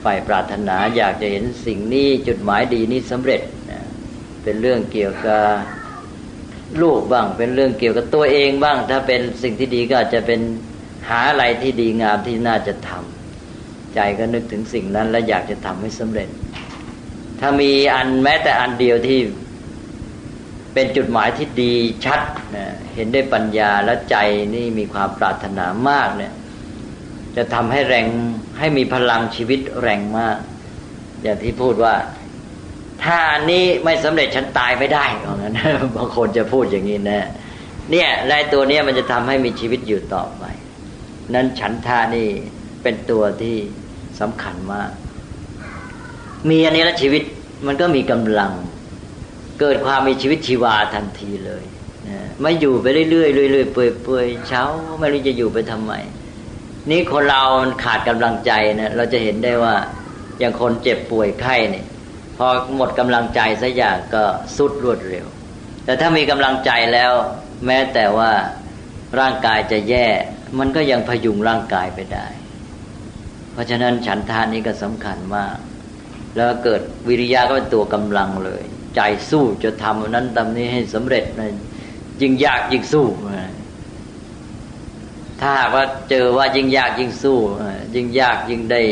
ใฝ่ปรารถนาอยากจะเห็นสิ่งนี้จุดหมายดีนี้สำเร็จเป็นเรื่องเกี่ยวกับลูกบ้าง เป็นเรื่องเกี่ยวกับตัวเองบ้าง ถ้าเป็นสิ่งที่ดีก็อาจจะเป็นหาอะไรที่ดีงามที่น่าจะทำ ใจก็นึกถึงสิ่งนั้น และอยากจะทำให้สำเร็จ ถ้ามีอันแม้แต่อันเดียวที่เป็นจุดหมายที่ดีชัดนะเห็นได้ปัญญาและใจนี่มีความปรารถนามากเนี่ย จะทำให้แรงให้มีพลังชีวิตแรงมาก อย่างที่พูดว่า ถ้าอันนี้ไม่สำเร็จฉันตายไม่ได้ของนั้นบางคนจะพูดอย่างนี้นะเนี่ยลายตัวเนี้ยมันจะทำให้มีชีวิตอยู่ต่อไป นั้นฉันทานี่ เป็นตัวที่สำคัญมาก มีอันนี้แล้วชีวิตมันก็มีกำลัง เกิดความมีชีวิตชีวาทันทีเลยนะไม่อยู่ไปเรื่อยๆเรื่อยๆเปื่อยๆเช้าไม่รู้จะอยู่ไปทำไม นี่คนเรามันขาดกำลังใจนะเราจะเห็นได้ว่าอย่างคนเจ็บป่วยไข้เนี่ยพอหมดกำลังใจสักอย่างก็สุดรวดเร็ว แต่ถ้ามีกำลังใจแล้ว แม้แต่ว่าร่างกายจะแย่ มันก็ยังพยุงร่างกายไปได้ ราะฉะนั้นฉันทานนี้ก็สำคัญมาก แล้วเกิดวิริยะก็เป็นตัวกำลังเลย ใจสู้จะทำนั้นทำนี้ให้สำเร็จนะยิ่งยากยิ่งสู้ ถ้าหากว่าเจอว่ายิ่งยากยิ่งสู้ ยิ่งยากยิ่งได้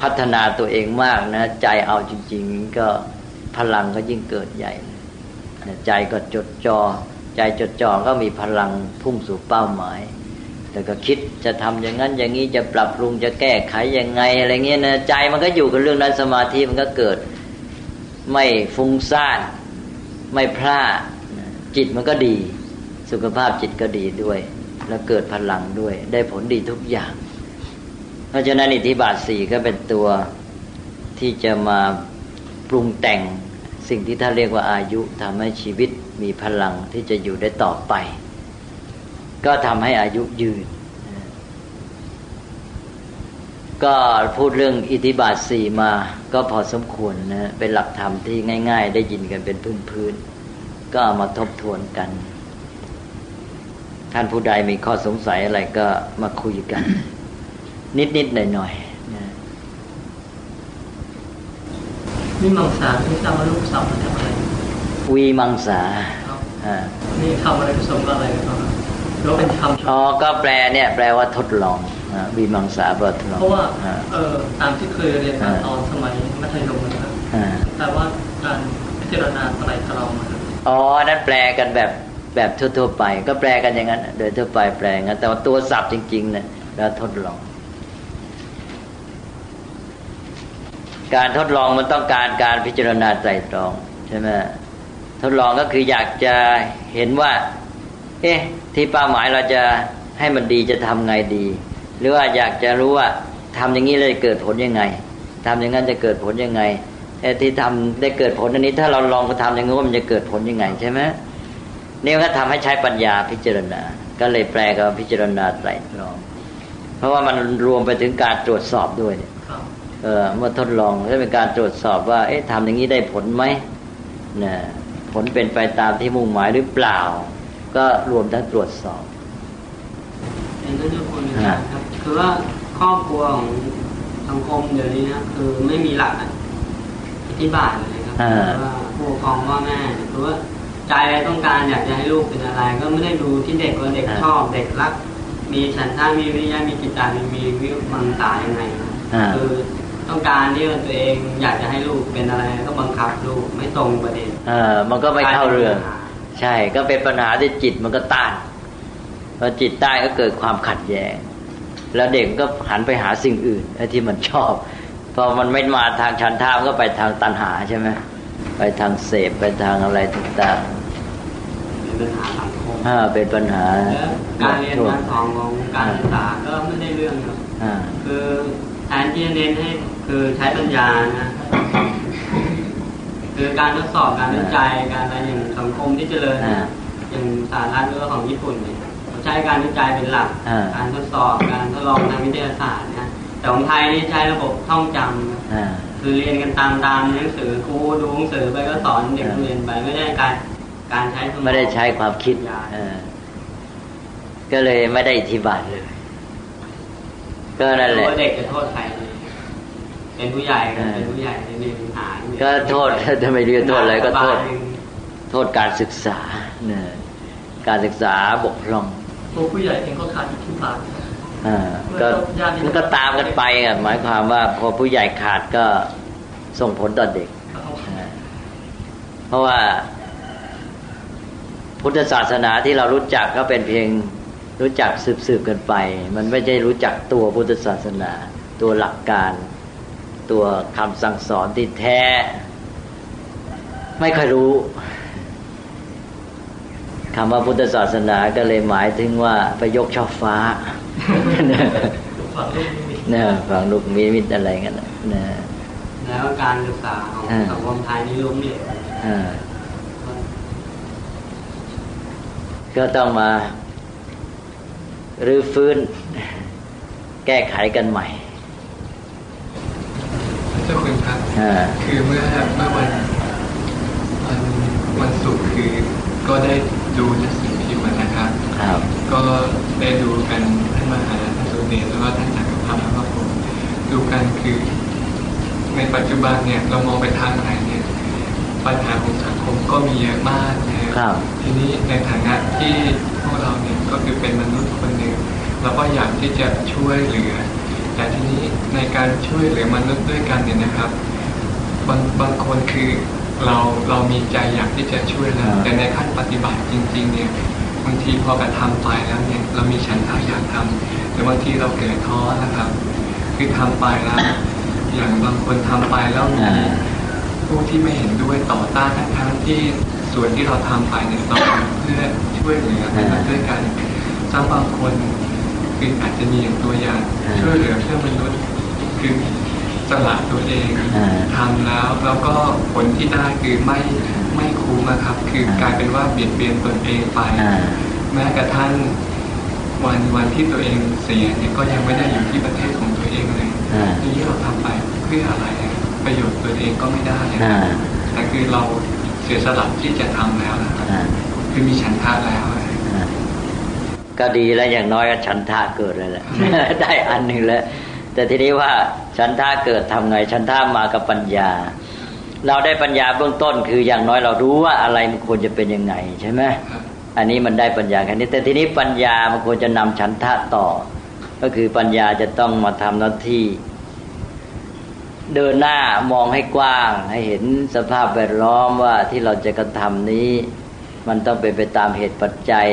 พัฒนาตัวเองมากนะ ใจเอาจริง ๆ ก็พลังก็ยิ่งเกิดใหญ่ใจก็จดจอ่อใจจดจ่อก็มีพลังพุ่งสู่เป้าหมาย แต่ก็คิดจะทำอย่างนั้นอย่างนี้จะปรับปรุงจะแก้ไขยังไงอะไรเงี้ยนะใจมันก็อยู่กับเรื่องนั้นสมาธิมันก็เกิด ไม่ฟุ้งซ่านไม่พลาดจิตมันก็ดี สุขภาพจิตก็ดีด้วย แล้วเกิดพลังด้วย ได้ผลดีทุกอย่าง เพราะฉะนั้นอิทธิบาทสี่ก็เป็นตัวที่จะมาปรุงแต่งสิ่งที่ท่านเรียกว่าอายุทำให้ชีวิตมีพลังที่จะอยู่ได้ต่อไป ก็ทำให้อายุยืน ก็พูดเรื่องอิทธิบาทสี่มา ก็พอสมควรนะเป็นหลักธรรมที่ง่าย ๆ ได้ยินกันเป็นพื้นๆก็เอามาทบทวนกัน ท่านผู้ใดมีข้อสงสัยอะไรก็มาคุยกัน นิดๆหน่อยๆนะนี่มังสาที่ทราบว่าลูกสาวมาจากอะไรวีมังสาอ่านี่ทำอะไรผสมกับอะไรกันครับแล้ว เป็นคำอ๋อก็แปลเนี่ยแปลว่าทดลองวีมังสาบทเพราะว่าเออตามที่เคยเรียนมาตอนสมัยมัธยมนะครับแต่ว่าการพิจารณาไตรตรองอ๋อนั้นแปลกันแบบแบบทั่วๆไป ก็แปลกันอย่างนั้น โดยทั่วไปแปลงั้นแต่ว่าตัวศัพท์จริงๆเนี่ยแล้วทดลอง การทดลองมันต้องการการพิจารณาไตรตรองใช่ไหมทดลองก็คืออยากจะเห็นว่า เอ๊ะที่เป้าหมายเราจะให้มันดีจะทำไงดี หรือว่าอยากจะรู้ว่าทำอย่างนี้เลยเกิดผลยังไงทำอย่างนั้นจะเกิดผลยังไงแต่ที่ทำได้เกิดผลอันนี้ ถ้าเราลองไปทำอย่างนี้ว่ามันจะเกิดผลยังไงใช่ไหมนี่ก็ทำให้ใช้ปัญญาพิจารณา ก็เลยแปลกับพิจารณาไตรตรอง เพราะว่ามันรวมไปถึงการตรวจสอบด้วยเออเมื่อทดลองก็เป็นการตรวจสอบว่า เอ๊ะทำอย่างนี้ได้ผลไหมนะผลเป็นไปตามที่มุ่งหมายหรือเปล่า ก็รวมทั้งตรวจสอบเป็นเรื่องคนนะครับคือว่าครอบครัวของสังคมเดี๋ยวนี้นะคือไม่มีหลักอธิบายเลยครับว่าผู้ปกครองว่าแม่หรือว่าใจต้องการอยากจะให้ลูกเป็นอะไร ก็ไม่ได้ดูที่เด็กว่าเด็กชอบเด็กรัก มีฉันท่ามีวิญญามีจิตใจมีวิมังสายังไงคือต้องการที่ตัวเองอยากจะให้ลูกเป็นอะไรก็บังคับลูกไม่ตรงประเด็นเออมันก็ไม่เข้าเรื่อง ใช่ก็เป็นปัญหาที่จิตมันก็ต้านพอจิตต้านก็เกิดความขัดแย้ง แล้วเด็กก็หันไปหาสิ่งอื่นที่มันชอบพอมันไม่มาทางชันท่าก็ไปทางตันหาใช่ไหมไปทางเสพไปทางอะไรต่างๆเป็นปัญหาสังคมเป็นปัญหาการเรียนการสอนของการศึกษาก็ไม่ได้เรื่องครับคือแทนที่จะเน้นให้คือใช้ปัญญานะ คือการทดสอบการวิจัยการอะไรอย่างสังคมที่เจริญอย่างสาธารณรัฐของญี่ปุ่นเนี่ยใช้การวิจัยเป็นหลัก การทดสอบการทดลองทางวิทยาศาสตร์นะแต่ของไทยนี่ใช้ระบบท่องจำคือเรียนกันตามตามหนังสือครูดูหนังสือไปก็สอนเด็กเรียนไปไม่ได้การการใช้สมองไม่ได้ใช้ความคิดปัญญาเออก็เลยไม่ได้อิทธิบาทเลย ก็นั่นแหละว่าเด็กจะโทษใคร เลยเป็นผู้ใหญ่ก็เออเป็นผู้ใหญ่ในปัญหาก็โทษถ้าไม่เรียนโทษอะไรก็โทษบาทหนึ่งโทษการศึกษาเนี่ยการศึกษาบกพร่องตัวผู้ใหญ่เองก็ขาดอิทธิบาทอ่าก็มันก็ตามกันไปอะหมายความว่าพอผู้ใหญ่ขาดก็ส่งผลต่อเด็กอ่าเพราะว่า พุทธศาสนาที่เรารู้จักก็เป็นเพียงรู้จักสืบสืบๆกันไป มันไม่ใช่รู้จักตัวพุทธศาสนา ตัวหลักการ ตัวคำสั่งสอนที่แท้ ไม่เคอยรู้คำว่าพุทธศาสนาก็เลยหมายถึงว่าไปยกช่อฟ้าฝังลูกนิมิตเนี่ยฝังลูกมีมิตอะไรกันนะนะแล้วการศึกษาของอ่าสังคมไทยนี่ล้มเหลวอ่าก็ต้องมารื้อฟื้น แก้ไขกันใหม่ เจ้า คุณครับอ่าคือเมื่อเมื่อวันวันวันศุกร์คือก็ได้ดูหนังสือพิมพ์นะครับครับก็ได้ดูกันท่านมหาท่านสุเดชแล้วก็ท่านจักรพัฒน์แล้วก็ผมดูกันคือ ในปัจจุบันเนี่ยเรามองไปทางไหนเนี่ยปัญหาของสังคมก็มีเยอะมากนะครับทีนี้ในฐานะที่พวกเราเนี่ยก็คือเป็นมนุษย์คนหนึ่งเราก็อยากที่จะช่วยเหลือ แต่ทีนี้ในการช่วยเหลือมนุษย์ด้วยกันเนี่ยนะครับ บางบางคนคือเราเรามีใจอยากที่จะช่วยแล้วอ่าแต่ในขั้นปฏิบัติจริง ๆ เนี่ยบางทีพอกระทำไปแล้วเนี่ยเรามีฉันทะอยากทำแต่บางทีเราเกิดท้อนะครับ คือทำไปแล้วอย่างบางคนทำไปแล้วมีอ่าผู้ที่ไม่เห็นด้วยต่อต้านทั้งๆที่ส่วนที่เราทำไปเนี่ยเราทำเพื่อช่วยเหลือเพื่อนด้วยกันซ้ำบางคนคืออาจจะมีอย่างตัวอย่างอ่าช่วยเหลือเพื่อนมนุษย์คือ สละตัวเองอ่าทำแล้วแล้วก็ผลที่ได้คือไม่ไม่คุ้มนะครับ คืออ่ากลายเป็นว่าเบียดเบียนตนเองไปอ่าแม้กระทั่งวันวันที่ตัวเองเสียเนี่ยก็ยังไม่ได้อยู่ที่ประเทศของตัวเองเลยอ่าทีนี้เราทำไปเพื่ออะไรอะประโยชน์ตัวเองก็ไม่ได้นะอ่าแต่คือเราเสียสละที่จะทำแล้วนะครับอ่าคือมีฉันทะแล้วอะอ่าก็ดีแล้วอย่างน้อยก็ฉันทะเกิดเลยแหละได้อันหนึ่งแล้ว แต่ทีนี้ว่าฉันทะเกิดทำไงฉันทะมากับปัญญา เราได้ปัญญาเบื้องต้น คืออย่างน้อยเรารู้ว่าอะไรมันควรจะเป็นยังไงใช่ไหมอันนี้มันได้ปัญญาแค่นี้ แต่ทีนี้ปัญญามันควรจะนำฉันทะต่อ ก็คือปัญญาจะต้องมาทำหน้าที่ เดินหน้ามองให้กว้าง ให้เห็นสภาพแวดล้อมว่าที่เราจะกระทำนี้ มันต้องเป็นไปตามเหตุปัจจัย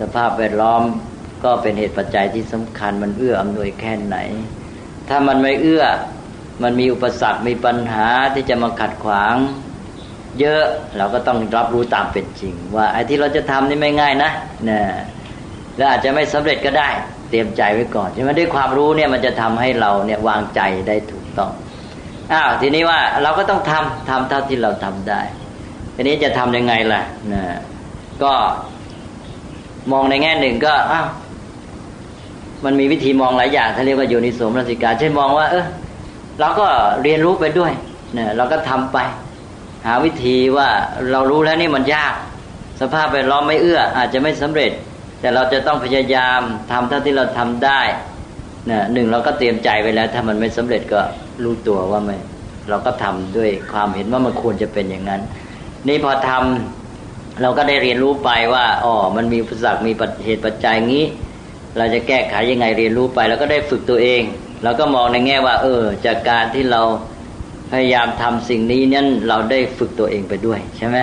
สภาพแวดล้อมก็เป็นเหตุปัจจัยที่สำคัญมันเอื้ออำนวยแค่ไหน ถ้ามันไม่เอื้อ มันมีอุปสรรคมีปัญหาที่จะมาขัดขวาง เยอะเราก็ต้องรับรู้ตามเป็นจริง ว่าไอ้ที่เราจะทำนี่ไม่ง่ายนะนะและอาจจะไม่สำเร็จก็ได้ เตรียมใจไว้ก่อนใช่ไหมด้วยความรู้เนี่ยมันจะทำให้เราเนี่ยวางใจได้ถูกต้องอ้าวทีนี้ว่าเราก็ต้องทำทำเท่าที่เราทำได้ทีนี้จะทำยังไงล่ะนะก็มองในแง่หนึ่งก็อ้าว มันมีวิธีมองหลายอย่างเขาเรียกว่าโยนิโสมนสิการ เช่นมองว่า เออเราก็เรียนรู้ไปด้วยเนี่ยเราก็ทำไป หาวิธีว่าเรารู้แล้วนี่มันยาก สภาพแวดล้อมไม่เอื้อ อาจจะไม่สำเร็จ แต่เราจะต้องพยายามทำเท่าที่เราทำได้นะหนึ่งเราก็เตรียมใจไว้แล้ว ถ้ามันไม่สำเร็จก็รู้ตัวว่าไม่เราก็ทำด้วยความเห็นว่ามันควรจะเป็นอย่างนั้น นี่พอทำเราก็ได้เรียนรู้ไปว่าอ๋อมันมีอุปสรรคมีเหตุปัจจัยงี้ เราจะแก้ไขยังไงเรียนรู้ไป แล้วก็ได้ฝึกตัวเองเราก็มองในแง่ว่า เออ จากการที่เราพยายามทำสิ่งนี้นั้นเราได้ฝึกตัวเองไปด้วยใช่ไหม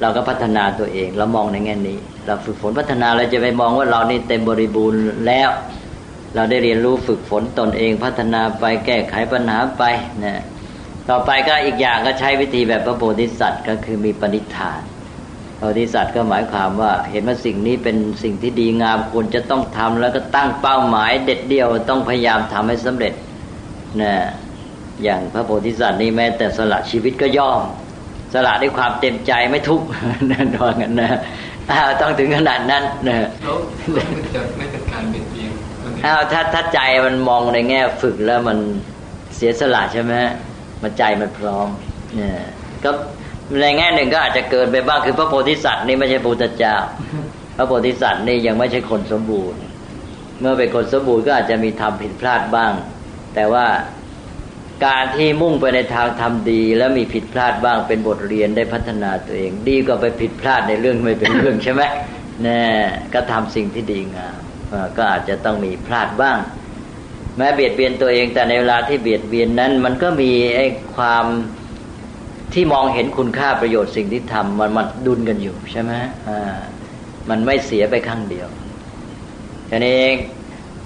เราก็พัฒนาตัวเอง เรามองในแง่นี้ เราฝึกฝนพัฒนาเราจะไปมองว่าเรานี่เต็มบริบูรณ์แล้ว เราได้เรียนรู้ฝึกฝนตนเองพัฒนาไปแก้ไขปัญหาไปนะต่อไปก็อีกอย่างก็ใช้วิธีแบบพระโพธิสัตว์ ก็คือมีปณิธาน โพธิสัตว์ก็หมายความว่า เห็นว่าสิ่งนี้เป็นสิ่งที่ดีงามควรจะต้องทำแล้วก็ตั้งเป้าหมายเด็ดเดียวต้องพยายามทำให้สำเร็จนะอย่างพระโพธิสัตว์นี่แม้แต่สละชีวิตก็ยอม สละด้วยความเต็มใจไม่ทุกข์นั่นว่างั้นนะอ้าวต้องถึงขนาดนั้นนะแล้วแล้วมันจะไม่เป็นการเบียดเบียนตนเองอ้าวถ้าถ้าใจมันมองในแง่ฝึกแล้วมันเสียสละใช่ไหมมันใจมันพร้อมเนี่ยก็ ในแง่หนึ่งก็อาจจะเกินไปบ้างคือพระโพธิสัตว์นี่ไม่ใช่พุทธเจ้า พระโพธิสัตว์นี่ยังไม่ใช่คนสมบูรณ์ เมื่อเป็นคนสมบูรณ์ก็อาจจะมีทำผิดพลาดบ้าง แต่ว่าการที่มุ่งไปในทางทำดี แล้วมีผิดพลาดบ้างเป็นบทเรียนได้พัฒนาตัวเอง ดีกว่าไปผิดพลาดในเรื่องไม่เป็นเรื่องใช่ไหมแน่ก็ทำสิ่งที่ดีงามก็อาจจะต้องมีพลาดบ้าง แม้เบียดเบียนตัวเองแต่ในเวลาที่เบียดเบียนนั้น มันก็มีไอ้ความ ที่มองเห็นคุณค่าประโยชน์สิ่งที่ทำมันมันดุลกันอยู่ใช่ไหมอ่ามันไม่เสียไปข้างเดียวทีนี้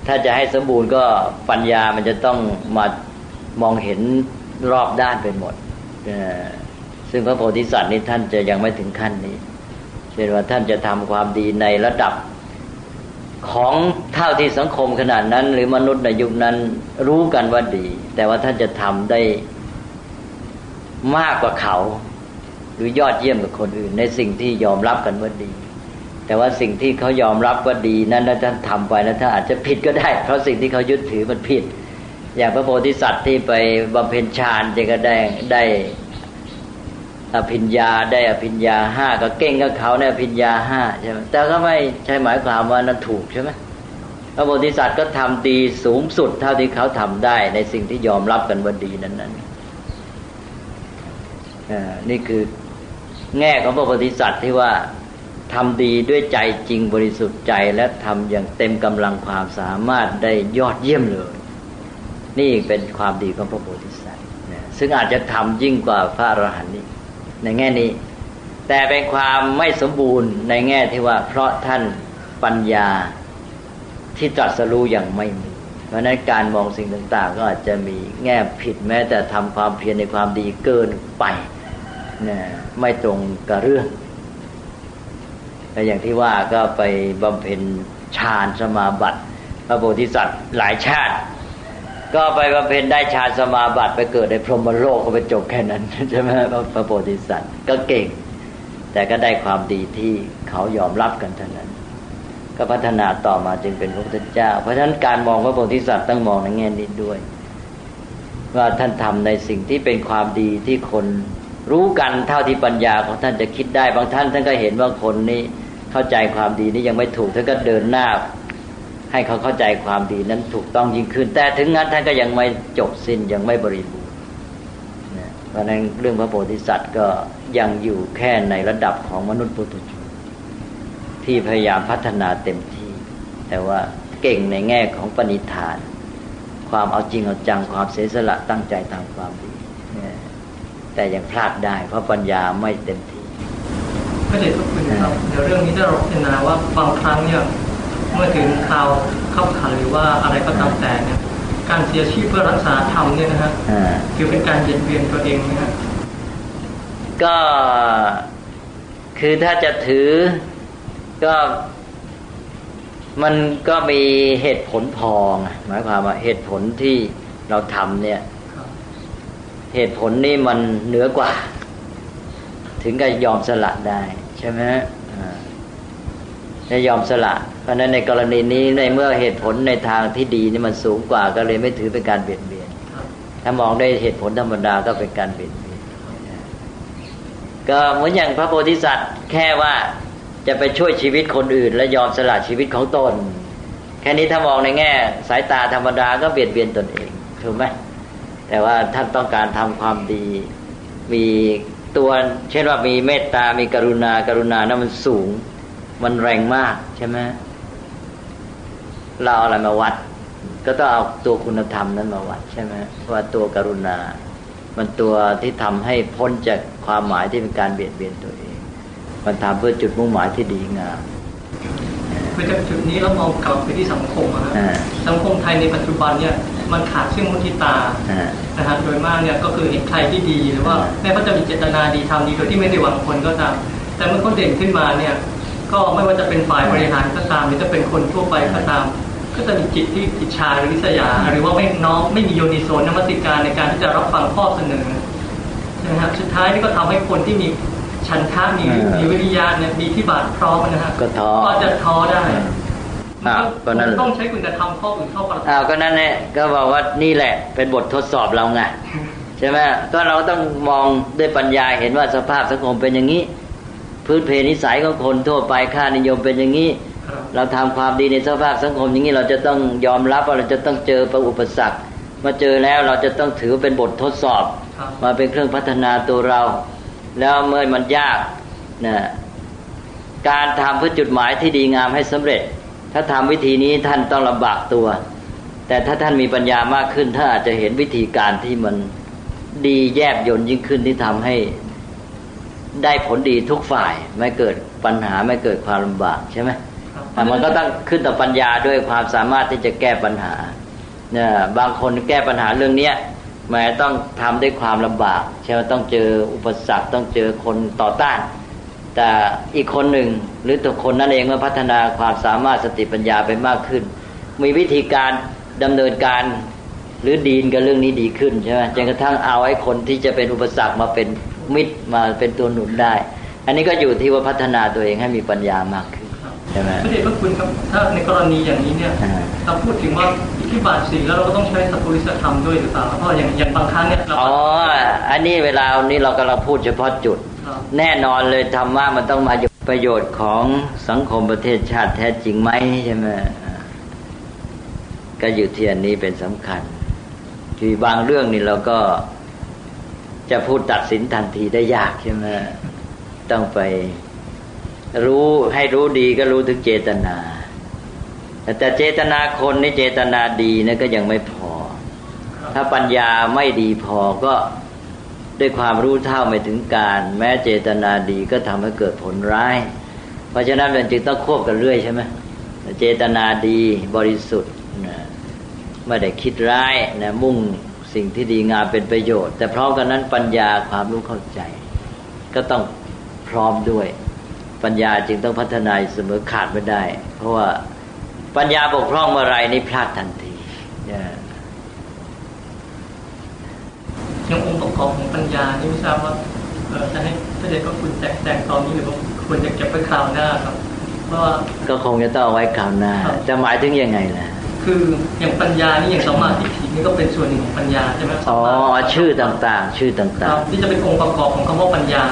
ถ้าจะให้สมบูรณ์ก็ปัญญามันจะต้องมามองเห็นรอบด้านไปหมดซึ่งพระโพธิสัตว์นี่ท่านจะยังไม่ถึงขั้นนี้เช่นว่าท่านจะทำความดีในระดับของเท่าที่สังคมขนาดนั้น หรือมนุษย์ในยุคนั้นรู้กันว่าดี แต่ว่าท่านจะทำได้ มากกว่าเขา หรือยอดเยี่ยมกว่าคนอื่น ในสิ่งที่ยอมรับกันว่าดี แต่ว่าสิ่งที่เขายอมรับว่าดีนั้นท่านทำไปแล้วท่านอาจจะผิดก็ได้ เพราะสิ่งที่เขายึดถือมันผิด อย่างพระโพธิสัตว์ที่ไปบำเพ็ญฌานจะก็ได้ได้อภิญญาได้อภิญญาห้าก็เก่งกับเขาในอภิญญาห้าใช่ไหมแต่ก็ไม่ใช่หมายความว่านั้นถูกใช่ไหมพระโพธิสัตว์ก็ทำดีสูงสุดเท่าที่เขาทำได้ในสิ่งที่ยอมรับกันว่าดีนั้นนั้น นี่คือแง่ของพระโพธิสัตว์ที่ว่าทำดีด้วยใจจริงบริสุทธิ์ใจและทำอย่างเต็มกำลังความสามารถได้ยอดเยี่ยมเลย นี่เป็นความดีของพระโพธิสัตว์ซึ่งอาจจะทำยิ่งกว่าพระอรหันต์นี้ในแง่นี้ แต่เป็นความไม่สมบูรณ์ในแง่ที่ว่า เพราะท่านปัญญาที่ตรัสรู้อย่างไม่มี เพราะนั้นการมองสิ่งต่าง ๆ ก็อาจจะมีแง่ผิดแม้แต่ทำความเพียรในความดีเกินไป นะไม่ตรงกับเรื่องแต่อย่างที่ว่าก็ไปบำเพ็ญฌานสมาบัติพระโพธิสัตว์หลายชาติ ก็ไปบำเพ็ญได้ฌานสมาบัติไปเกิดในพรหมโลกก็ไปจบแค่นั้นใช่ไหมพระโพธิสัตว์ก็เก่ง แต่ก็ได้ความดีที่เขายอมรับกันเท่านั้น ก็พัฒนาต่อมาจึงเป็นพระพุทธเจ้า เพราะฉะนั้นการมองพระโพธิสัตว์ต้องมองในแง่นี้ด้วย ว่าท่านทำในสิ่งที่เป็นความดีที่คน รู้กันเท่าที่ปัญญาของท่านจะคิดได้ บางท่านท่านก็เห็นว่าคนนี้เข้าใจความดีนี้ยังไม่ถูกท่านก็เดินหน้า ให้เขาเข้าใจความดีนั้นถูกต้องยิ่งขึ้น แต่ถึงงั้นท่านก็ยังไม่จบสิ้นยังไม่บริบูรณ์เพราะนั้นเรื่องพระโพธิสัตว์ก็ยังอยู่แค่ในระดับของมนุษย์ปุถุชนที่พยายามพัฒนาเต็มที่ แต่ว่าเก่งในแง่ของปณิธาน ความเอาจริงเอาจังความเสียสละตั้งใจทำความดี แต่ยังพลาดได้ เพราะปัญญาไม่เต็มที่พระเดชพระคุณครับเดี๋ยวเรื่องนี้จะรพิจารณาว่าบางครั้งเนี่ยเมื่อถึงข่าวเข้าขันหรือว่าอะไรก็ตามแต่เนี่ยการเสียชีวิตเพื่อรักษาธรรมเนี่ยนะฮะคือเป็นการเยียดเบียนตัวเองนะฮะก็คือถ้าจะถือก็มันก็มีเหตุผลพอหมายความว่าเหตุผลที่เราทำเนี่ย เหตุผลนี่มันเหนือกว่า ถึงกับยอมสละได้ใช่ไหมจะยอมสละ เพราะนั้นในกรณีนี้ในเมื่อเหตุผลในทางที่ดีนี่มันสูงกว่าก็เลยไม่ถือเป็นการเบียดเบียน ถ้ามองได้เหตุผลธรรมดาก็เป็นการเบียดเบียน ก็เหมือนอย่างพระโพธิสัตว์ แค่ว่าจะไปช่วยชีวิตคนอื่น และยอมสละชีวิตของตน แค่นี้ถ้ามองในแง่ สายตาธรรมดาก็เบียดเบียนตนเองถูกไหม แต่ว่าท่านต้องการทำความดี มีตัวเช่นว่ามีเมตตา มีกรุณากรุณานั้นมันสูง มันแรงมากใช่ไหมเราเอาอะไรมาวัด ก็ต้องเอาตัวคุณธรรมนั้นมาวัดใช่ไหมว่าตัวกรุณา มันตัวที่ทำให้พ้นจากความหมายที่เป็นการเบียดเบียนตัวเอง มันทำเพื่อจุดมุ่งหมายที่ดีงาม คือจากจุดนี้เรามองกลับไปที่สังคมนะสังคมไทยในปัจจุบันเนี่ยมันขาดซึ่งมุทิตานะฮะโดยมากเนี่ยก็คือเห็นใครที่ดีหรือว่าแม้เขาจะมีเจตนาดีทำดีโดยที่ไม่ได้หวังผลก็ตาม แต่เมื่อเขาเด่นขึ้นมาเนี่ยก็ไม่ว่าจะเป็นฝ่ายบริหารก็ตาม หรือจะเป็นคนทั่วไปก็ตาม ก็จะมีจิตที่อิจฉาหรือวิษยา หรือว่าไม่น้อมไม่มีโยนิโสนมัสิการในการที่จะรับฟังข้อเสนอนะฮะสุดท้ายนี่ก็ทำให้คนที่มี ฉันทะมีมีวิริยะเนี่ยมีที่บาทพร้อมนะฮะก็ท้อก็จะท้อได้อ้าวก็นั่นต้องใช้คุณธรรมข้ออื่นเข้าประอ้าวก็นั่นแหละก็บอกว่านี่แหละ เป็นบททดสอบเราไงใช่ไหมก็เราต้องมองด้วยปัญญาเห็นว่าสภาพสังคมเป็นอย่างนี้ พื้นเพนิสัยของคนทั่วไปค่านิยมเป็นอย่างนี้ เราทำความดีในสภาพสังคมอย่างนี้เราจะต้องยอมรับว่าเราจะต้องเจอประอุปสรรคมาเจอแล้วเราจะต้องถือเป็นบททดสอบ มาเป็นเครื่องพัฒนาตัวเรา แล้วเมื่อมันยากนะการทำเพื่อจุดหมายที่ดีงามให้สำเร็จ ถ้าทำวิธีนี้ท่านต้องลำบากตัว แต่ถ้าท่านมีปัญญามากขึ้นท่านอาจจะเห็นวิธีการที่มันดีแยบยนยิ่งขึ้นที่ทำให้ได้ผลดีทุกฝ่ายไม่เกิดปัญหาไม่เกิดความลำบากใช่ไหมแต่มันก็ต้องขึ้นต่อปัญญาด้วยความสามารถที่จะแก้ปัญหาเนี่ยบางคนแก้ปัญหาเรื่องเนี้ย แม้ต้องทำด้วยความลำบากใช่ไหมต้องเจออุปสรรคต้องเจอคนต่อต้าน แต่อีกคนหนึ่งหรือตัวคนนั่นเองเมื่อพัฒนาความสามารถสติปัญญาไปมากขึ้น มีวิธีการดำเนินการหรือดีนกับเรื่องนี้ดีขึ้นใช่ไหมจนกระทั่งเอาไอ้คนที่จะเป็นอุปสรรคมาเป็นมิตรมาเป็นตัวหนุนได้ อันนี้ก็อยู่ที่ว่าพัฒนาตัวเองให้มีปัญญามากขึ้นใช่ไหมพระเดชพระคุณครับถ้าในกรณีอย่างนี้เนี่ยเราพูดถึงว่าอิ ทธิบาทสี่แล้วเราก็ต้องใช้สัพพุริสธรรมด้วยหรือเปล่าเพราะอย่างอย่างบางครั้งเนี่ยอ๋ออันนี้เวลานี้เรากำลังพูดเฉพาะจุด แน่นอนเลยธรรมะมันต้องมาประโยชน์ของสังคมประเทศชาติแท้จริงไหมใช่ไหมก็อยู่ที่อันนี้เป็นสำคัญ คือบางเรื่องนี่เราก็จะพูดตัดสินทันทีได้ยากใช่ไหมต้องไปรู้ให้รู้ดีก็รู้ถึงเจตนา แต่เจตนาคนนี่เจตนาดีนะก็ยังไม่พอ ถ้าปัญญาไม่ดีพอก็ด้วยความรู้เท่าไม่ถึงการ แม้เจตนาดีก็ทำให้เกิดผลร้าย เพราะฉะนั้นมันจึงต้องควบกันเรื่อยใช่ไหมเจตนาดีบริสุทธิ์นะไม่ได้คิดร้ายนะมุ่งสิ่งที่ดีงามเป็นประโยชน์ แต่พร้อมกันนั้นปัญญาความรู้เข้าใจ ก็ต้องพร้อมด้วย ปัญญาจึงต้องพัฒนาเสมอขาดไม่ได้ เพราะว่า ปัญญาบกพร่องเมื่อไรนี่พลาดทันทียังองค์ประกอบของปัญญานี่ไม่ทราบว่าจะให้พระเดชก็คุณแจกแจงตอนนี้หรือว่าควรจะเก็บไว้คราวหน้าครับเพราะว่าก็คงจะต้องเอาไว้คราวหน้า จะหมายถึงยังไงล่ะคืออย่างปัญญานี่อย่างสมาธินี่ก็เป็นส่วนหนึ่งของปัญญาใช่ไหมอ๋อชื่อต่างๆ ชื่อต่างๆที่จะเป็นองค์ประกอบของคำว่าปัญญา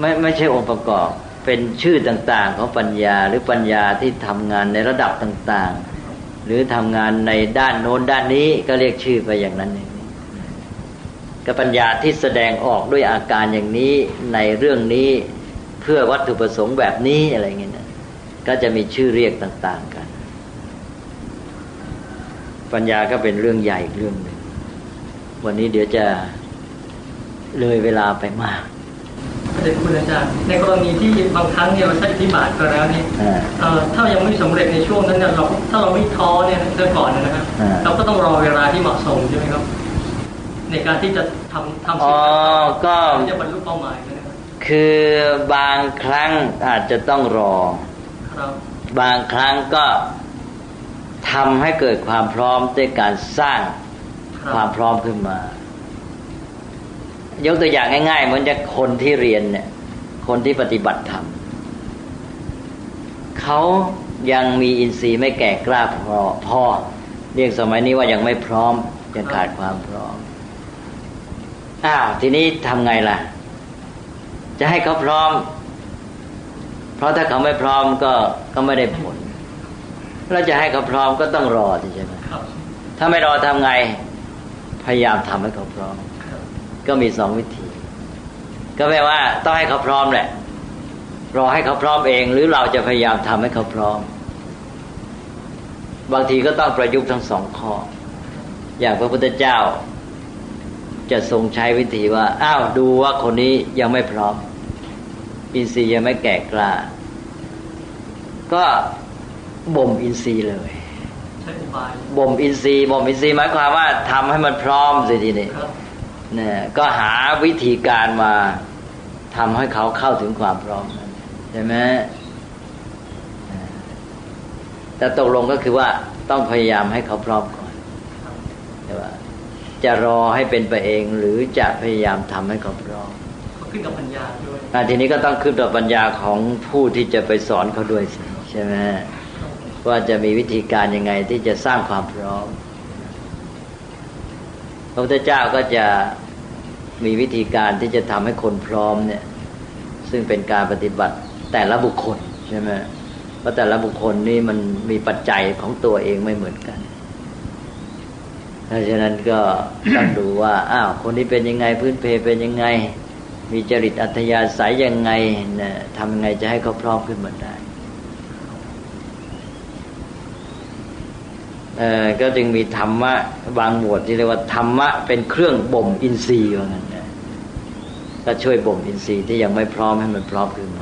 ไม่ไม่ใช่องค์ประกอบ เป็นชื่อต่างๆของปัญญาหรือปัญญาที่ทำงานในระดับต่างๆ หรือทำงานในด้านโน้นด้านนี้ก็เรียกชื่อไปอย่างนั้นเองก็ปัญญาที่แสดงออกด้วยอาการอย่างนี้ในเรื่องนี้เพื่อวัตถุประสงค์แบบนี้อะไรเงี้ยก็จะมีชื่อเรียกต่าง ๆกัน ปัญญาก็เป็นเรื่องใหญ่เรื่องหนึ่งวันนี้เดี๋ยวจะเลยเวลาไปมาก เด็นคุณอาจารย์ ในกรณีที่บางครั้งเนี่ยเราใช้ที่บาทก็แล้วนี่ถ้ายังไม่สำเร็จในช่วงนั้นเนี่ยเราถ้าเราไม่ท้อเนี่ยเดินก่อนนะครับเราก็ต้องรอเวลาที่เหมาะสมใช่ไหมครับ ในการที่จะทำทำสิ่งก็ที่จะบรรลุเป้าหมายนะครับคือบางครั้งอาจจะต้องรอครับบางครั้งก็ทำให้เกิดความพร้อมด้วยการสร้างความพร้อมขึ้นมา ยกตัวอย่างง่ายๆเหมือนจะคนที่เรียนเนี่ย คนที่ปฏิบัติธรรมเขายังมีอินทรีย์ไม่แก่กล้าพอพอเรียกสมัยนี้ว่ายังไม่พร้อม ยังขาดความพร้อมอ้าวทีนี้ทำไงล่ะ จะให้เขาพร้อม เพราะถ้าเขาไม่พร้อมก็ก็ไม่ได้ผลเราจะให้เขาพร้อมก็ต้องรอใช่ไหมถ้าไม่รอทำไง พยายามทำให้เขาพร้อม ก็มีสองวิธี ก็แปลว่าต้องให้เขาพร้อมแหละ รอให้เขาพร้อมเอง หรือเราจะพยายามทำให้เขาพร้อม บางทีก็ต้องประยุกต์ทั้งสองข้อ อย่างพระพุทธเจ้า จะทรงใช้วิธีว่า อ้าวดูว่าคนนี้ยังไม่พร้อม อินทรีย์ยังไม่แก่กล้า ก็บ่มอินทรีย์เลยบ่มอินทรีย์บ่มอินทรีย์หมายความว่าทำให้มันพร้อมสิทีนี้ เนี่ยก็หาวิธีการมาทำให้เขาเข้าถึงความพร้อมใช่ไหมแต่ตกลงก็คือว่าต้องพยายามให้เขาพร้อมก่อนแต่ว่า จะรอให้เป็นไปเองหรือจะพยายามทำให้เขาพร้อมขึ้นกับปัญญาด้วยทีนี้ก็ต้องขึ้นกับปัญญาของผู้ที่จะไปสอนเขาด้วยใช่ไหมว่าจะมีวิธีการยังไงที่จะสร้างความพร้อมพระพุทธเจ้าก็จะ มีวิธีการที่จะทำให้คนพร้อมเนี่ย ซึ่งเป็นการปฏิบัติแต่ละบุคคลใช่ไหมเพราะแต่ละบุคคลนี่มันมีปัจจัยของตัวเองไม่เหมือนกันเพราะฉะนั้นก็ต้องดูว่าอ้าวคนนี้เป็นยังไงพื้นเพเป็นยังไง มีจริตอัธยาศัยยังไงนะทำยังไงจะให้เขาพร้อมขึ้นมาได้เออ ก็จึงมีธรรมะบางหมวดที่เรียกว่าธรรมะเป็นเครื่องบ่มอินทรีย์ว่างั้นนะก็ช่วยบ่มอินทรีย์ที่ยังไม่พร้อมให้มันพร้อมขึ้นมา